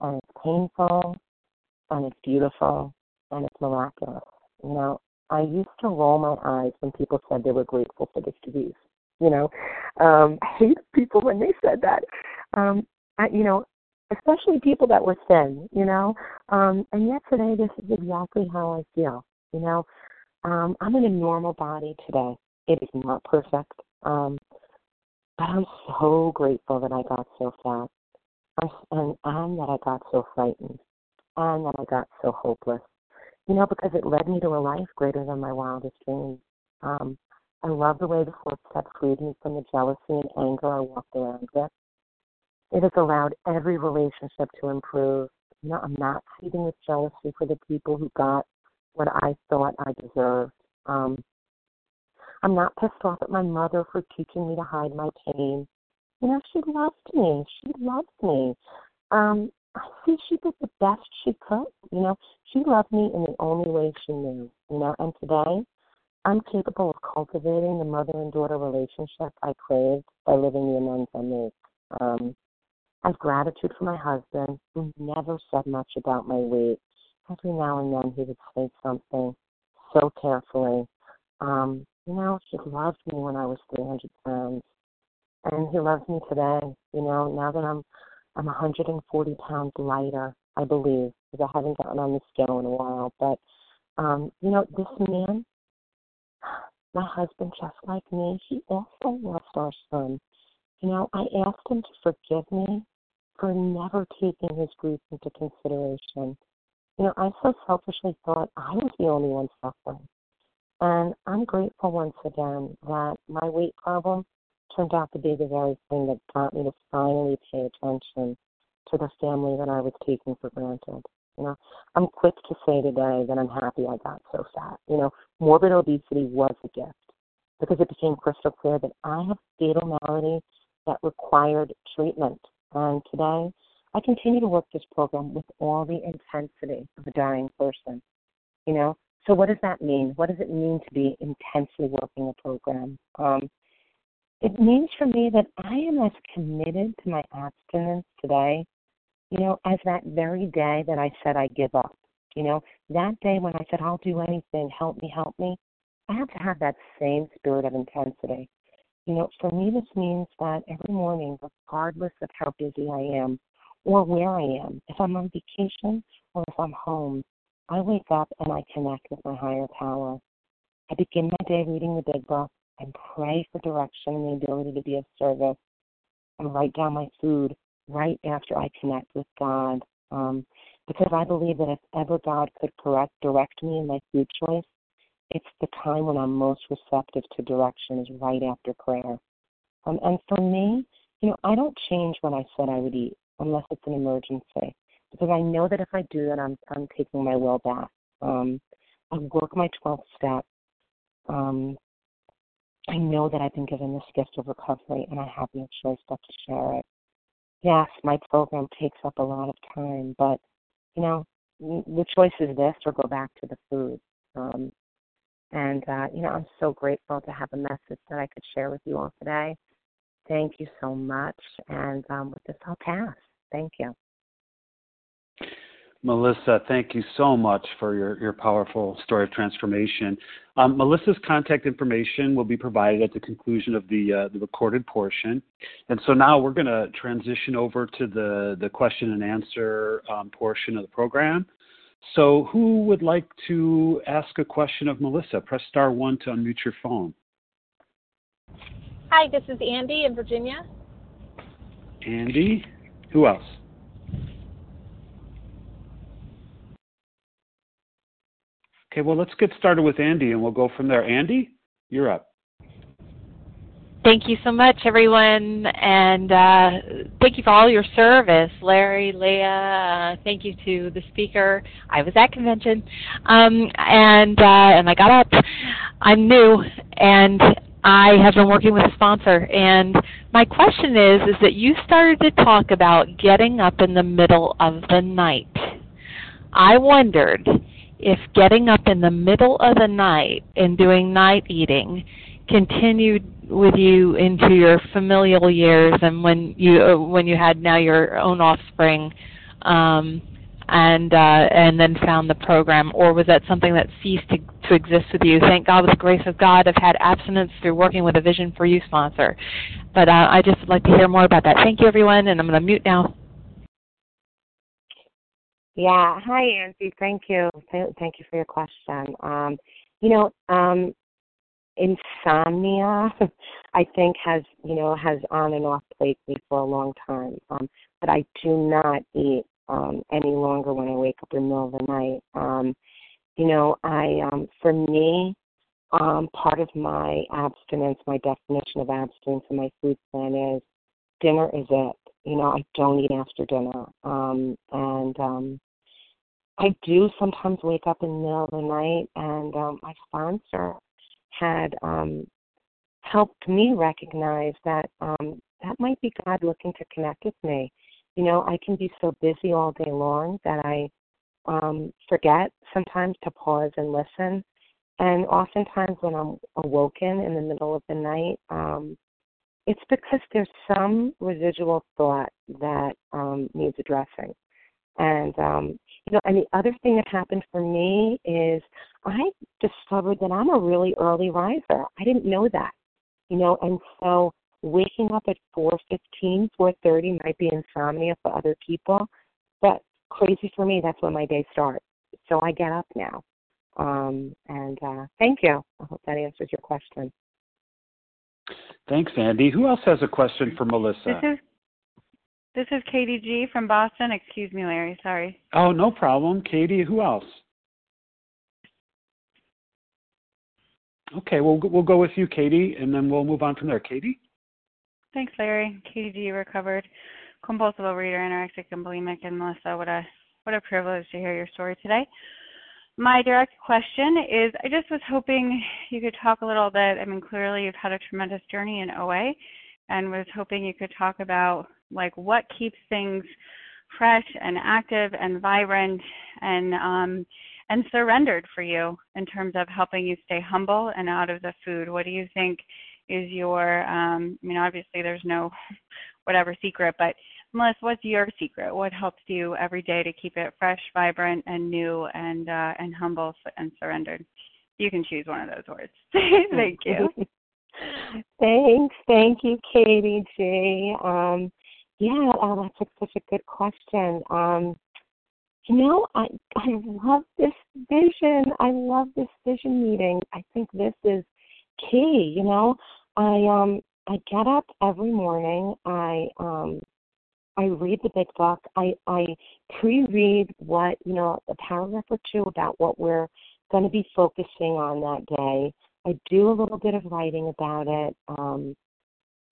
and it's painful and it's beautiful and it's miraculous. You know, I used to roll my eyes when people said they were grateful for this disease. You know, um, I hate people when they said that. Um, I, you know, especially people that were thin. You know, um, and yet today this is exactly how I feel. You know, um, I'm in a normal body today. It is not perfect, um, but I'm so grateful that I got so fat, and, and that I got so frightened, and that I got so hopeless you know, because it led me to a life greater than my wildest dreams. Um, I love the way the fourth step freed me from the jealousy and anger I walked around with. It has allowed every relationship to improve. You know, I'm not feeding with jealousy for the people who got what I thought I deserved. Um, I'm not pissed off at my mother for teaching me to hide my pain. You know, she loved me. She loved me. Um, I see she did the best she could. You know, she loved me in the only way she knew. You know, and today I'm capable of cultivating the mother and daughter relationship I craved by living the amends I make. Um, I have gratitude for my husband, who never said much about my weight. Every now and then he would say something so carefully. Um, you know, he loved me when I was 300 pounds, and he loves me today. You know, now that I'm I'm 140 pounds lighter, I believe, because I haven't gotten on the scale in a while. But, um, you know, this man, my husband, just like me, he also lost our son. You know, I asked him to forgive me for never taking his grief into consideration. You know, I so selfishly thought I was the only one suffering. And I'm grateful once again that my weight problem turned out to be the very thing that got me to finally pay attention to the family that I was taking for granted. You know, I'm quick to say today that I'm happy I got so fat. You know, morbid obesity was a gift because it became crystal clear that I have fatal malady that required treatment. And today, I continue to work this program with all the intensity of a dying person. You know, so what does that mean? What does it mean to be intensely working a program? Um, it means for me that I am as committed to my abstinence today, you know, as that very day that I said I give up. You know, that day when I said, I'll do anything, help me, help me, I have to have that same spirit of intensity. You know, for me, this means that every morning, regardless of how busy I am or where I am, if I'm on vacation or if I'm home, I wake up and I connect with my higher power. I begin my day reading the big book and pray for direction and the ability to be of service and write down my food right after I connect with God. Um, because I believe that if ever God could correct, direct me in my food choice, it's the time when I'm most receptive to direction is right after prayer. Um, and for me, you know, I don't change what I said I would eat unless it's an emergency, because I know that if I do that, I'm I'm taking my will back. Um, I work my 12th step. Um, I know that I've been given this gift of recovery and I have no choice but to share it. Yes, my program takes up a lot of time, but you know, the choice is this or go back to the food. Um, and uh, you know, I'm so grateful to have a message that I could share with you all today. Thank you so much. And um, with this, I'll pass. Thank you. Melissa, thank you so much for your, your powerful story of transformation. Um, Melissa's contact information will be provided at the conclusion of the, uh, the recorded portion. And so now we're going to transition over to the, the question and answer um, portion of the program. So, who would like to ask a question of Melissa? Press star one to unmute your phone. Hi, this is Andy in Virginia. Andy, who else? Okay, well, let's get started with Andy and we'll go from there. Andy, you're up. Thank you so much, everyone, and uh, thank you for all your service, Larry, Leah. Uh, thank you to the speaker. I was at convention, um, and uh, and I got up. I'm new, and I have been working with a sponsor. And my question is, is that you started to talk about getting up in the middle of the night. I wondered if getting up in the middle of the night and doing night eating continued with you into your familial years and when you when you had now your own offspring um and uh and then found the program or was that something that ceased to, to exist with you? Thank god with the grace of god i've had abstinence through working with a vision for you sponsor. But uh, i just would like to hear more about that. Thank you everyone and i'm going to mute now yeah. Hi angie. Thank you. Thank you for your question. Um you know um insomnia i think has you know has on and off plagued me for a long time. Um but i do not eat um any longer when i wake up in the middle of the night. Um you know i um for me um part of my abstinence my definition of abstinence and my food plan is dinner is it you know i don't eat after dinner um and um i do sometimes wake up in the middle of the night and um my sponsor had um, helped me recognize that um, that might be God looking to connect with me. You know, I can be so busy all day long that I um, forget sometimes to pause and listen. And oftentimes, when I'm awoken in the middle of the night, um, it's because there's some residual thought that um, needs addressing. And um, you know, and the other thing that happened for me is I discovered that I'm a really early riser. I didn't know that, you know, and so waking up at 4:15, 4:30 might be insomnia for other people, but crazy for me. That's when my day starts. So I get up now. Um, and uh, thank you. I hope that answers your question. Thanks, Andy. Who else has a question for Melissa? This is this is Katie G from Boston. Excuse me, Larry. Sorry. Oh, no problem. Katie, who else? Okay, we'll we'll go with you, Katie, and then we'll move on from there. Katie. Thanks, Larry. Katie G, recovered compulsive overeater, anorexic, and bulimic, and Melissa, what a what a privilege to hear your story today. My direct question is, I just was hoping you could talk a little bit. I mean, clearly you've had a tremendous journey in OA, and was hoping you could talk about like what keeps things fresh and active and vibrant and um, and surrendered for you in terms of helping you stay humble and out of the food. What do you think is your? Um, I mean, obviously there's no whatever secret, but Melissa, what's your secret? What helps you every day to keep it fresh, vibrant, and new, and uh, and humble and surrendered? You can choose one of those words. Thank you. Thanks, thank you, Katie G. Um, yeah, oh, that's a, such a good question. Um, you know, I I love this vision. I love this vision meeting. I think this is key. You know, I um I get up every morning. I um I read the big book. I I pre-read what you know a paragraph or two about what we're going to be focusing on that day. I do a little bit of writing about it. Um,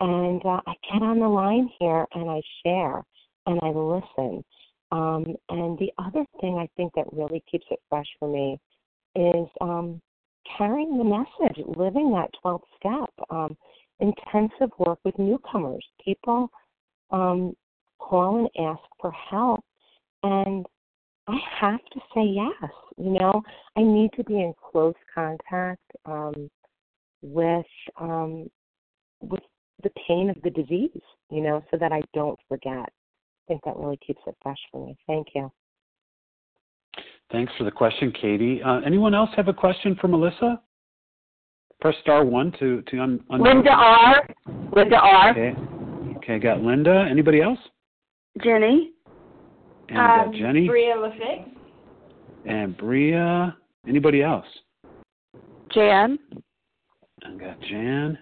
and uh, I get on the line here and I share and I listen. Um, and the other thing I think that really keeps it fresh for me is um, carrying the message, living that 12th step, um, intensive work with newcomers. People um, call and ask for help, and I have to say yes. You know, I need to be in close contact um, with um, with the pain of the disease, you know, so that I don't forget. I think that really keeps it fresh for me. Thank you. Thanks for the question, Katie. Uh, anyone else have a question for Melissa? Press star one to to un. un- Linda R. Linda R. Okay. Okay, got Linda. Anybody else? Jenny. And we got Um, Jenny Bria Lefig. and Bria. Anybody else? Jan. I got Jan.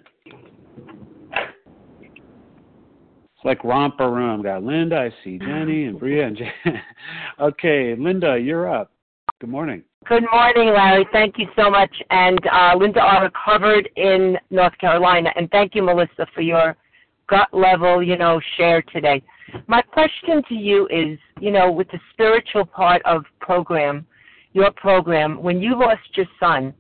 It's like romper room. Got Linda. I see Jenny and Bria and Jan. okay, Linda, you're up. Good morning. Good morning, Larry. Thank you so much. And uh, Linda R. recovered in North Carolina. And thank you, Melissa, for your gut level, you know, share today. My question to you is, you know, with the spiritual part of program, your program, when you lost your son,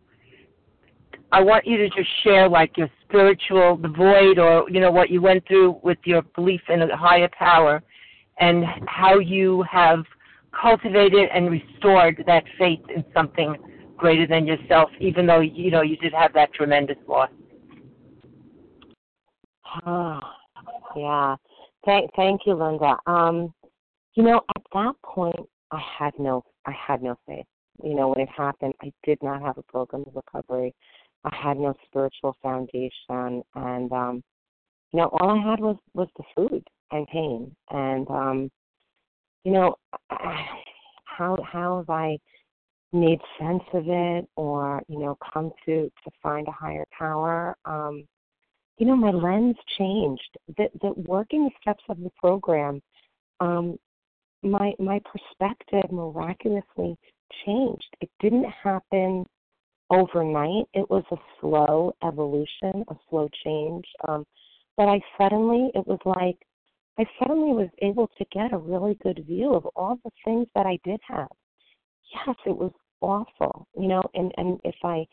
I want you to just share like your spiritual, the void, or you know what you went through with your belief in a higher power, and how you have cultivated and restored that faith in something greater than yourself, even though you know you did have that tremendous loss. Oh, yeah. Thank, thank you, Linda. Um, you know, at that point, I had no, I had no faith. You know, when it happened, I did not have a program of recovery. I had no spiritual foundation, and um, you know, all I had was was the food and pain. And um, you know, how how have I made sense of it, or you know, come to to find a higher power? Um, you know, my lens changed. The the working steps of the program, um, my my perspective miraculously changed. It didn't happen overnight. It was a slow evolution, a slow change. Um, but I suddenly, it was like, I suddenly was able to get a really good view of all the things that I did have. Yes, it was awful, you know, and, and if I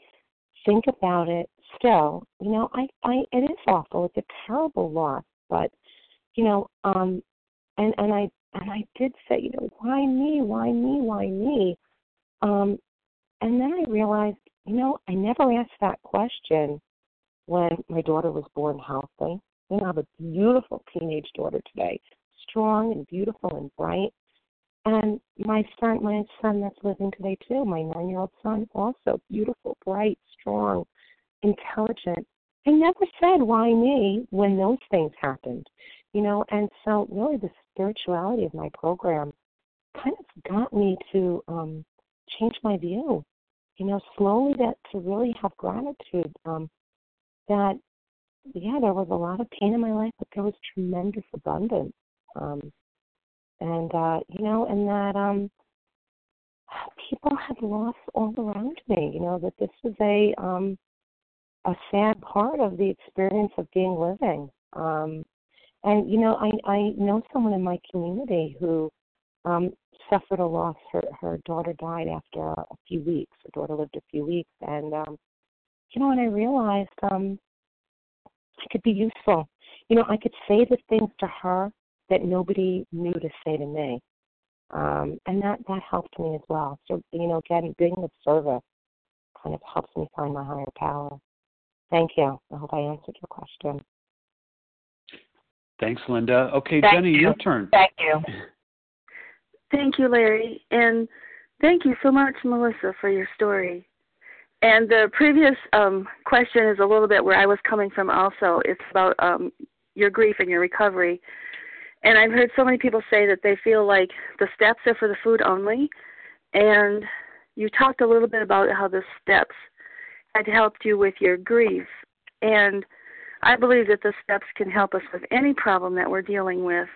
think about it still, you know, I, I, it is awful. It's a terrible loss, but, you know, um, and, and I, and I did say, you know, why me? Why me? Why me? Um, and then I realized you know, I never asked that question when my daughter was born healthy. You know, I have a beautiful teenage daughter today, strong and beautiful and bright. And my son, my son that's living today too, my nine-year-old son, also beautiful, bright, strong, intelligent. I never said why me when those things happened, you know. And so, really, the spirituality of my program kind of got me to um change my view you know, slowly that to really have gratitude. Um, that yeah, there was a lot of pain in my life, but there was tremendous abundance. Um, and uh, you know, and that um, people had lost all around me. You know that this was a um, a sad part of the experience of being living. Um, and you know, I I know someone in my community who um, suffered a loss. Her her daughter died after a, few weeks. Her daughter lived a few weeks, and um, you know, and I realized um, I could be useful. You know, I could say the things to her that nobody knew to say to me, um, and that that helped me as well. So you know, again, being of service kind of helps me find my higher power. Thank you. I hope I answered your question. Thanks, Linda. Okay, Thank Jenny, you. your turn. Thank you. Thank you, Larry. And thank you so much, Melissa, for your story. And the previous um, question is a little bit where I was coming from also. It's about um, your grief and your recovery. And I've heard so many people say that they feel like the steps are for the food only. And you talked a little bit about how the steps had helped you with your grief. And I believe that the steps can help us with any problem that we're dealing with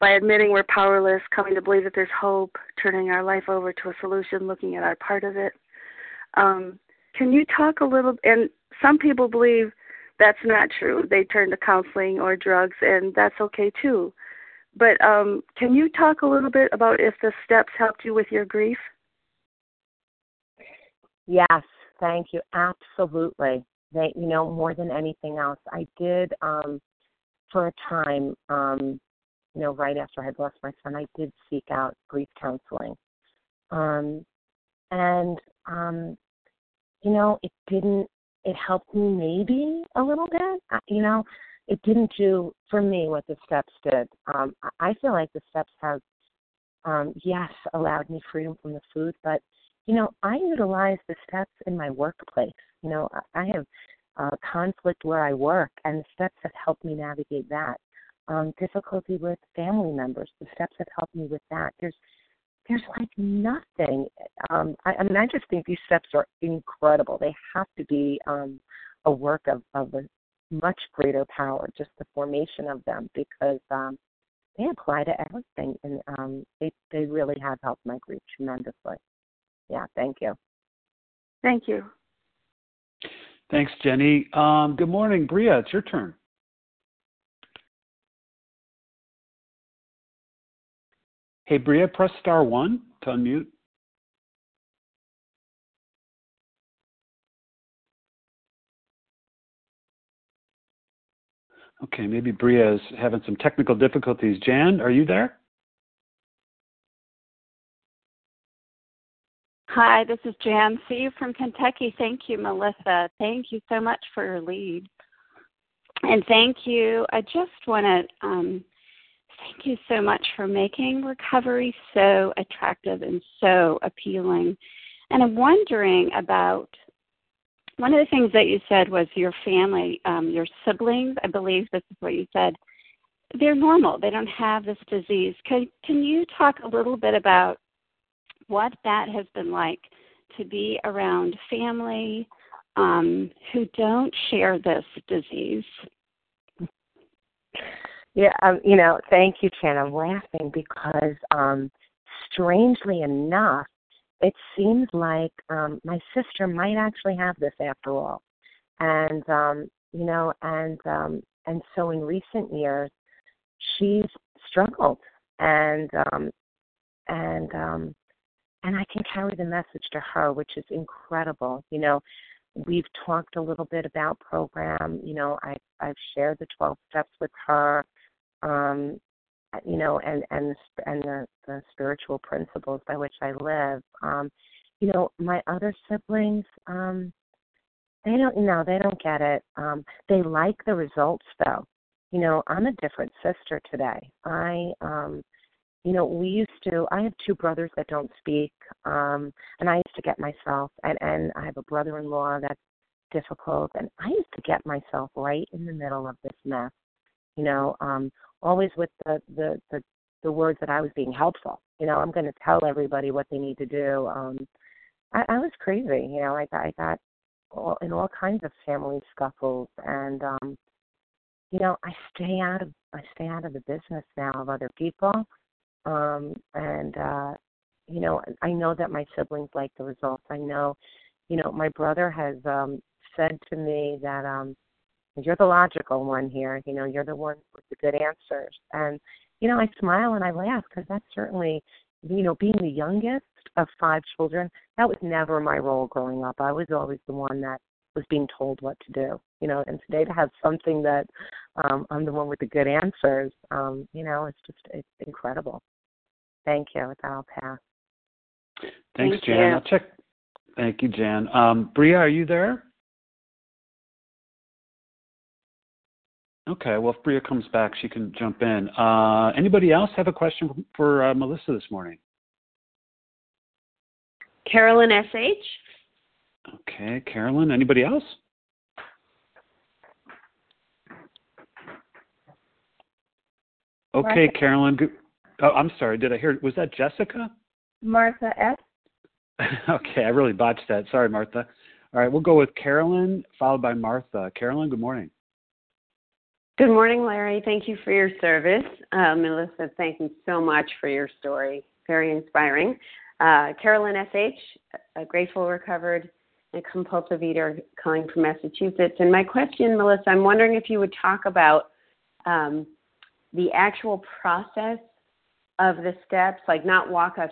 by admitting we're powerless, coming to believe that there's hope, turning our life over to a solution, looking at our part of it. Um, can you talk a little? And some people believe that's not true. They turn to counseling or drugs, and that's okay too. But um, can you talk a little bit about if the steps helped you with your grief? Yes, thank you. Absolutely. They, you know, more than anything else, I did um, for a time. Um, you know, right after I had lost my son, I did seek out grief counseling. Um, and, um, you know, it didn't, it helped me maybe a little bit. You know, it didn't do for me what the steps did. Um, I feel like the steps have, um, yes, allowed me freedom from the food, but, you know, I utilize the steps in my workplace. You know, I have uh, conflict where I work, and the steps have helped me navigate that um, difficulty with family members. The steps have helped me with that. There's there's like nothing. Um, I, I mean, I just think these steps are incredible. They have to be um, a work of, of a much greater power, just the formation of them, because um, they apply to everything, and um, they they really have helped my grief tremendously. Yeah, thank you. Thank you. Thanks, Jenny. Um, good morning, Bria. It's your turn. Hey, Bria, press star one to unmute. Okay, maybe Bria is having some technical difficulties. Jan, are you there? Hi, this is Jan C. from Kentucky. Thank you, Melissa. Thank you so much for your lead. And thank you. I just want to um, thank you so much for making recovery so attractive and so appealing. And I'm wondering about one of the things that you said was your family, um, your siblings. I believe this is what you said. They're normal. They don't have this disease. Can can you talk a little bit about what that has been like to be around family um, who don't share this disease? Yeah, um, you know, thank you, Jan. I'm laughing because um, strangely enough, it seems like um, my sister might actually have this after all, and um, you know, and um, and so in recent years, she's struggled, and um, and um, and I can carry the message to her, which is incredible. You know, we've talked a little bit about program. You know, I I've shared the 12 steps with her. Um, you know, and and and the, the spiritual principles by which I live. Um, you know, my other siblings, um, they don't no, they don't get it. Um, they like the results though. You know, I'm a different sister today. I um you know, we used to I have two brothers that don't speak, um, and I used to get myself and, and I have a brother in law that's difficult and I used to get myself right in the middle of this mess. You know, um, always with the the the, the words that I was being helpful. You know, I'm going to tell everybody what they need to do. Um, I, I was crazy. You know, I, got I got all, in all kinds of family scuffles, and um, you know, I stay out of I stay out of the business now of other people. Um, and uh, you know, I know that my siblings like the results. I know, you know, my brother has um, said to me that um, you're the logical one here. You know, you're the one with the good answers. And, you know, I smile and I laugh because that's certainly, you know, being the youngest of five children, that was never my role growing up. I was always the one that was being told what to do. You know, and today to have something that um, I'm the one with the good answers, um, you know, it's just it's incredible. Thank you. With that, I'll pass. Thanks, Thank Jan. you. I'll check. Thank you, Jan. Um, Bria, are you there? Okay, well, if Bria comes back, she can jump in. Uh, anybody else have a question for uh, Melissa this morning? Carolyn S.H. Okay, Carolyn. Anybody else? Okay, Martha. Carolyn. Oh, I'm sorry. Did I hear? Was that Jessica? Martha S. okay, I really botched that. Sorry, Martha. All right, we'll go with Carolyn, followed by Martha. Carolyn, good morning. Good morning, Larry. Thank you for your service. Uh, Melissa, thank you so much for your story. Very inspiring. Uh, Carolyn S.H., a grateful, recovered, and compulsive eater calling from Massachusetts. And my question, Melissa, I'm wondering if you would talk about um, the actual process of the steps, like not walk us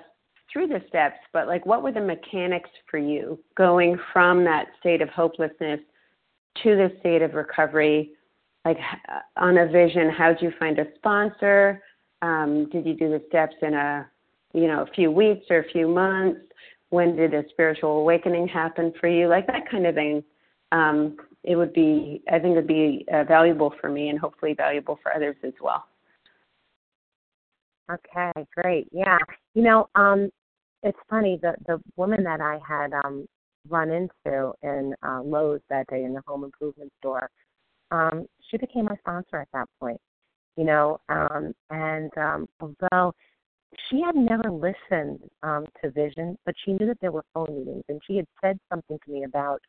through the steps, but like what were the mechanics for you going from that state of hopelessness to the state of recovery? Like on a vision, how did you find a sponsor? Um, did you do the steps in a you know a few weeks or a few months? When did a spiritual awakening happen for you? Like that kind of thing. Um, it would be, I think, it would be uh, valuable for me and hopefully valuable for others as well. Okay, great. Yeah. You know, um it's funny, the the woman that I had um run into in uh Lowe's that day in the home improvement store, um, she became my sponsor at that point. You know, um and um although she had never listened um to Vision, but she knew that there were phone meetings and she had said something to me about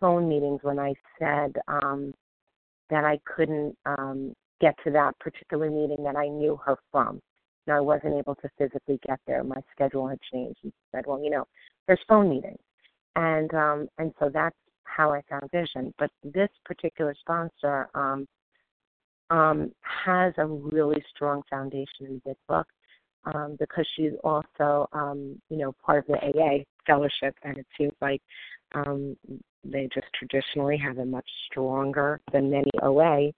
phone meetings when I said um that I couldn't um get to that particular meeting that I knew her from know, I wasn't able to physically get there. My schedule had changed. And said, well, you know, there's phone meetings, and um, and so that's how I found Vision. But this particular sponsor um, um, has a really strong foundation in the Big Book um, because she's also, um, you know, part of the AA fellowship, and it seems like um, they just traditionally have a much stronger than many OA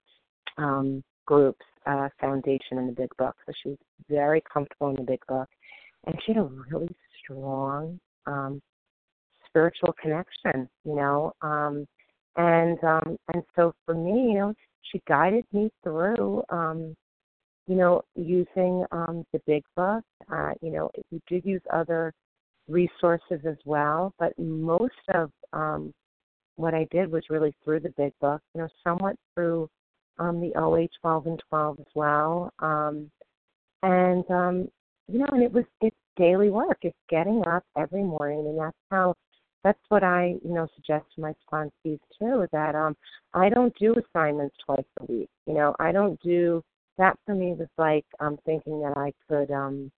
um, groups uh, foundation in the Big Book. So she's very comfortable in the Big Book, and she had a really strong um, spiritual connection, you know. Um, and um, and so for me, you know, she guided me through, um, you know, using um, the Big Book. Uh, you know, we did use other resources as well, but most of um, what I did was really through the Big Book. You know, somewhat through um, the OA 12 and 12 as well. Um, and um, you know, and it was it's daily work. It's getting up every morning, and that's how that's what I, you know, suggest to my sponsees too, that um I don't do assignments twice a week. You know, I don't do that for me was like um thinking that I could um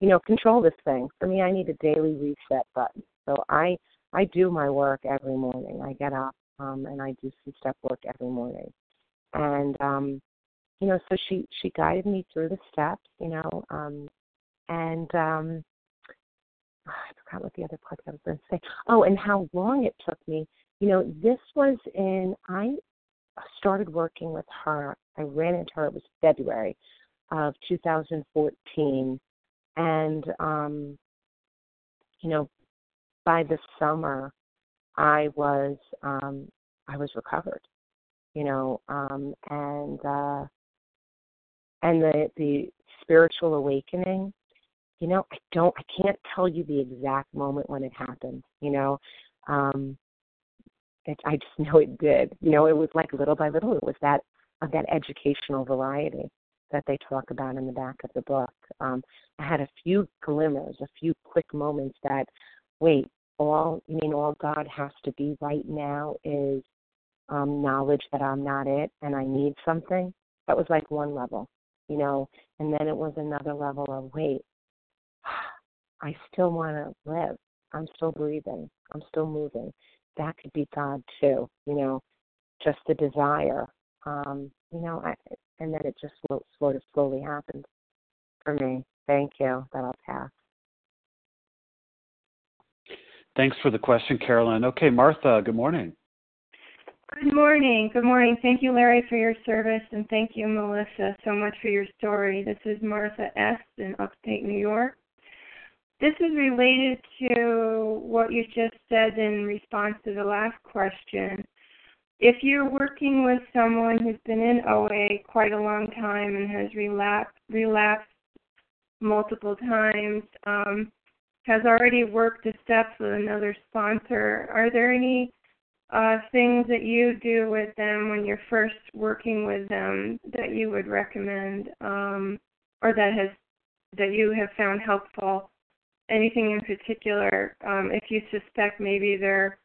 you know, control this thing. For me I need a daily reset button. So I I do my work every morning. I get up um and I do some step work every morning. And um you know, so she she guided me through the steps, you know, um and um I forgot what the other part I was going to say. Oh, and how long it took me. You know, this was in, I started working with her. I ran into her, it was February of 2014. And, um, you know, by the summer, I was, um, I was recovered, you know, um, and, uh, and the, the spiritual awakening you know, I don't, I can't tell you the exact moment when it happened. You know, um, it, I just know it did. You know, it was like little by little. It was that of that educational variety that they talk about in the back of the book. Um, I had a few glimmers, a few quick moments that, wait, all you mean all God has to be right now is um, knowledge that I'm not it and I need something. That was like one level, you know, and then it was another level of wait, I still want to live. I'm still breathing. I'm still moving. That could be God too, you know, just the desire. Um, you know, I, and then it just sort of slowly happened for me. Thank you. That'll pass. Thanks for the question, Carolyn. Okay, Martha, good morning. Good morning. Good morning. Thank you, Larry, for your service, and thank you, Melissa, so much for your story. This is Martha S. in upstate New York. This is related to what you just said in response to the last question. If you're working with someone who's been in OA quite a long time and has relapsed, relapsed multiple times, um, has already worked the steps with another sponsor, are there any uh, things that you do with them when you're first working with them that you would recommend um, or that has that you have found helpful anything in particular. Um, if you suspect maybe they're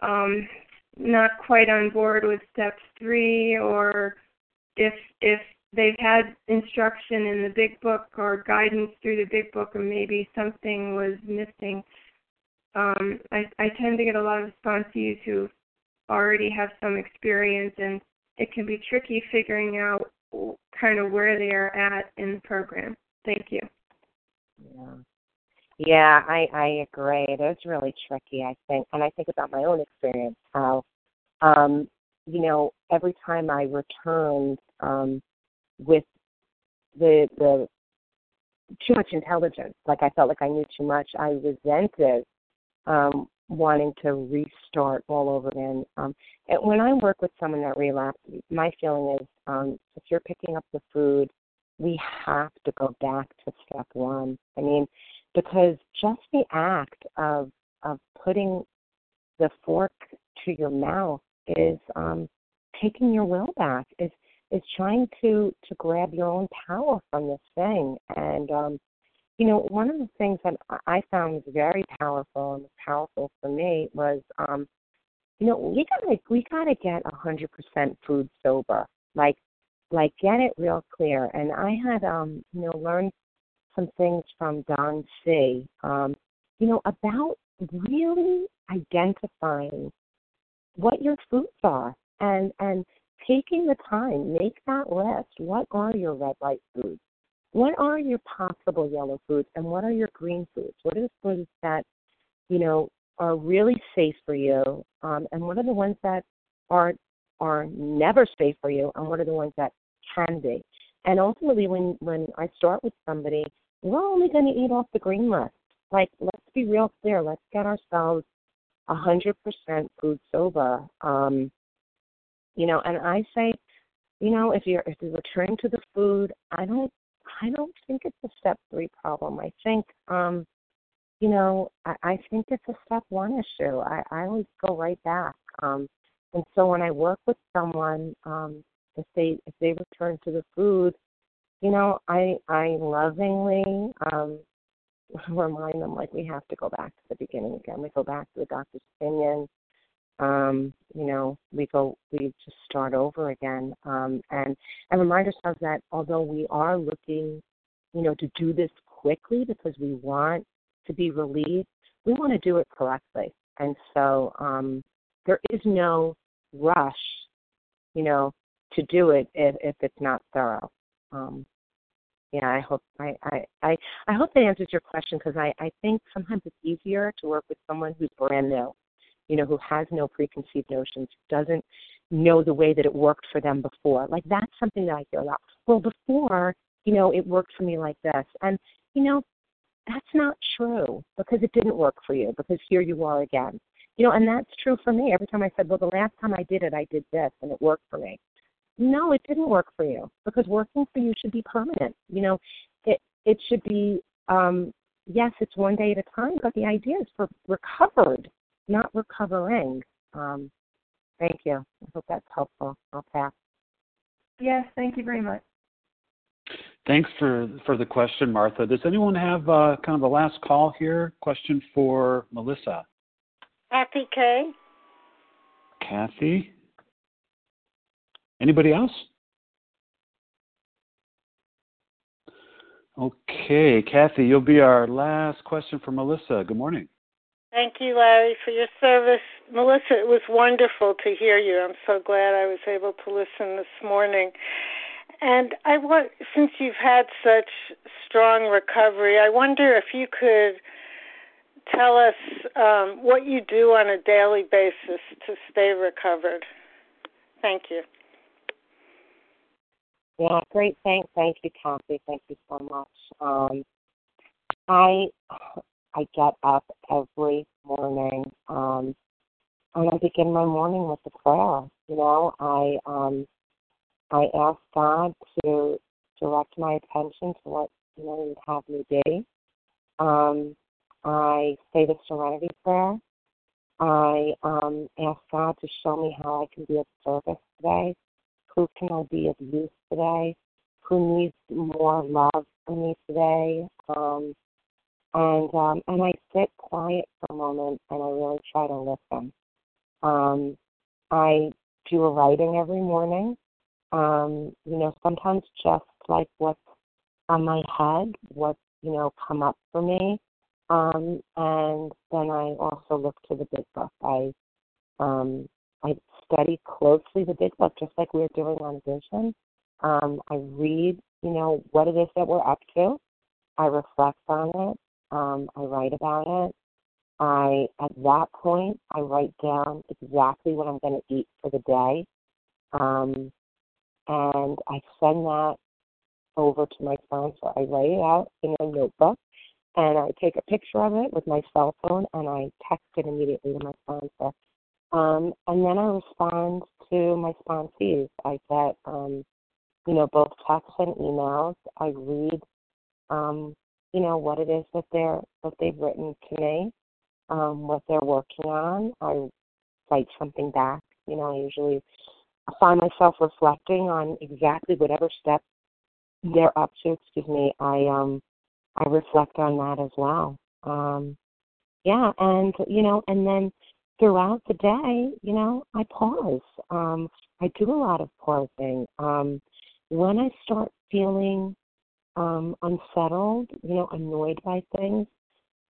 um, not quite on board with step three, or if if they've had instruction in the big book or guidance through the big book, and maybe something was missing. Um, I, I tend to get a lot of sponsees who already have some experience, and it can be tricky figuring out kind of where they are at in the program. Thank you. Yeah. Yeah, I I agree. It is really tricky, I think, and I think about my own experience how, um, you know, every time I returned um, with the the too much intelligence, like I felt like I knew too much, I resented um, wanting to restart all over again. Um, and when I work with someone that relapsed, my feeling is um, if you're picking up the food, we have to go back to step one. I mean because just the act of of putting the fork to your mouth is um, taking your will back is is trying to to grab your own power from this thing and um you know one of the things that i found very powerful and was powerful for me was um you know we gotta we gotta get a hundred percent food sober like like get it real clear. And I had um, you know, learned some things from Don C. Um, you know, about really identifying what your foods are and and taking the time, make that list. What are your red light foods? What are your possible yellow foods and what are your green foods? What are the foods that, you know, are really safe for you? Um, and what are the ones that are are never safe for you and what are the ones that can be? And ultimately when when I start with somebody, we're only gonna eat off the green list. Like let's be real clear, let's get ourselves hundred percent food sober. Um, you know, and I say, you know, if you're if you're returning to the food, I don't I don't think it's a step three problem. I think, um, you know, I, I think it's a step one issue. I, I always go right back. Um, and so when I work with someone, um, if they if they return to the food, you know, I I lovingly um, remind them like we have to go back to the beginning again. We go back to the doctor's opinion um, you know, we go, we just start over again, um, and and remind ourselves that although we are looking, you know, to do this quickly because we want to be relieved, we want to do it correctly, and so um, there is no rush, you know, to do it if if it's not thorough. Um, yeah, I hope I, I I I hope that answers your question because I I think sometimes it's easier to work with someone who's brand new you know, who has no preconceived notions, doesn't know the way that it worked for them before. Like that's something that I hear a lot. Well, before, you know, it worked for me like this. And, you know, that's not true because it didn't work for you because here you are again. You know, and that's true for me. Every time I said, well, the last time I did it, I did this and it worked for me. No, it didn't work for you because working for you should be permanent. You know, it it should be um yes, it's one day at a time, but the idea is for recovered not recovering. Um, thank you. I hope that's helpful. I'll pass. Yes, thank you very much. Thanks for for the question, Martha. Does anyone have uh, kind of a last call here? Question for Melissa. Kathy K. Kathy. Anybody else? Okay, Kathy, you'll be our last question for Melissa. Good morning. Thank you, Larry, for your service. Melissa, it was wonderful to hear you. I'm so glad I was able to listen this morning. And I want, since you've had such strong recovery, I wonder if you could tell us um, what you do on a daily basis to stay recovered. Thank you. Yeah, great. Thank, thank you, Kathy. Thank you so much. Um, I I get up every morning um, and I begin my morning with a prayer. You know, I um, I ask God to direct my attention to what you know He would have me be. Um, I say the Serenity Prayer. I um, ask God to show me how I can be of service today. Who can I be of use today? Who needs more love from me today? Um, and um, and I sit quiet for a moment and I really try to listen. Um, I do a writing every morning. Um, you know, sometimes just like what's on my head, what you know come up for me, um, and then I also look to the big book. I um, I study closely the big book, just like we are doing on vision. Um, I read, you know, what it is that we're up to. I reflect on it. Um, I write about it. I at that point I write down exactly what I'm going to eat for the day, um, and I send that over to my phone. So I write it out in a notebook, and I take a picture of it with my cell phone, and I text it immediately to my sponsor. Um, and then I respond to my sponsees. I get, um, you know, both texts and emails. I read um, you know what it is that they're what they've written to me, um, what they're working on. I write something back. You know, I usually find myself reflecting on exactly whatever step they're up to. Excuse me. I um I reflect on that as well. Um, yeah, and you know, and then throughout the day, you know, I pause. Um, I do a lot of pausing. Um, when I start feeling um, unsettled, you know, annoyed by things,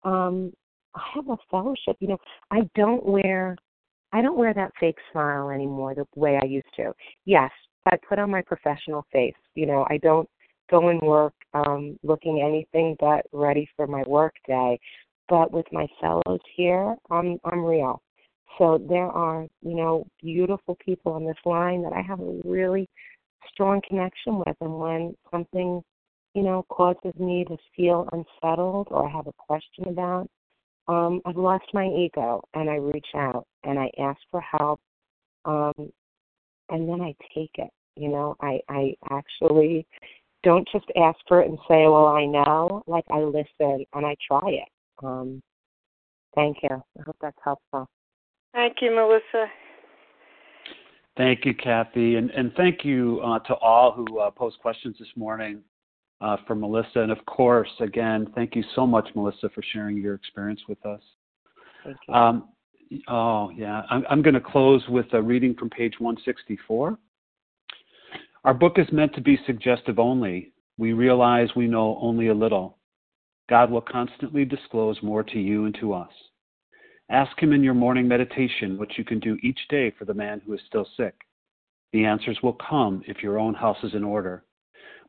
um, I have a fellowship. You know, I don't wear I don't wear that fake smile anymore the way I used to. Yes, I put on my professional face. You know, I don't go and work um looking anything but ready for my work day. But with my fellows here, I'm I'm real. So there are, you know, beautiful people on this line that I have a really strong connection with and when something, you know, causes me to feel unsettled or I have a question about, um, I've lost my ego and I reach out and I ask for help. Um, and then I take it. You know, I, I actually don't just ask for it and say, Well, I know. Like I listen and I try it. Um, thank you. I hope that's helpful. Thank you, Melissa. Thank you, Kathy, and and thank you uh, to all who uh, posed questions this morning uh, for Melissa, and of course, again, thank you so much, Melissa, for sharing your experience with us. Thank you. Um, oh yeah, I'm, I'm going to close with a reading from page 164. Our book is meant to be suggestive only. We realize we know only a little. God will constantly disclose more to you and to us. Ask Him in your morning meditation what you can do each day for the man who is still sick. The answers will come if your own house is in order.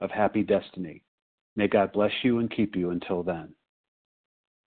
of happy destiny. May God bless you and keep you until then.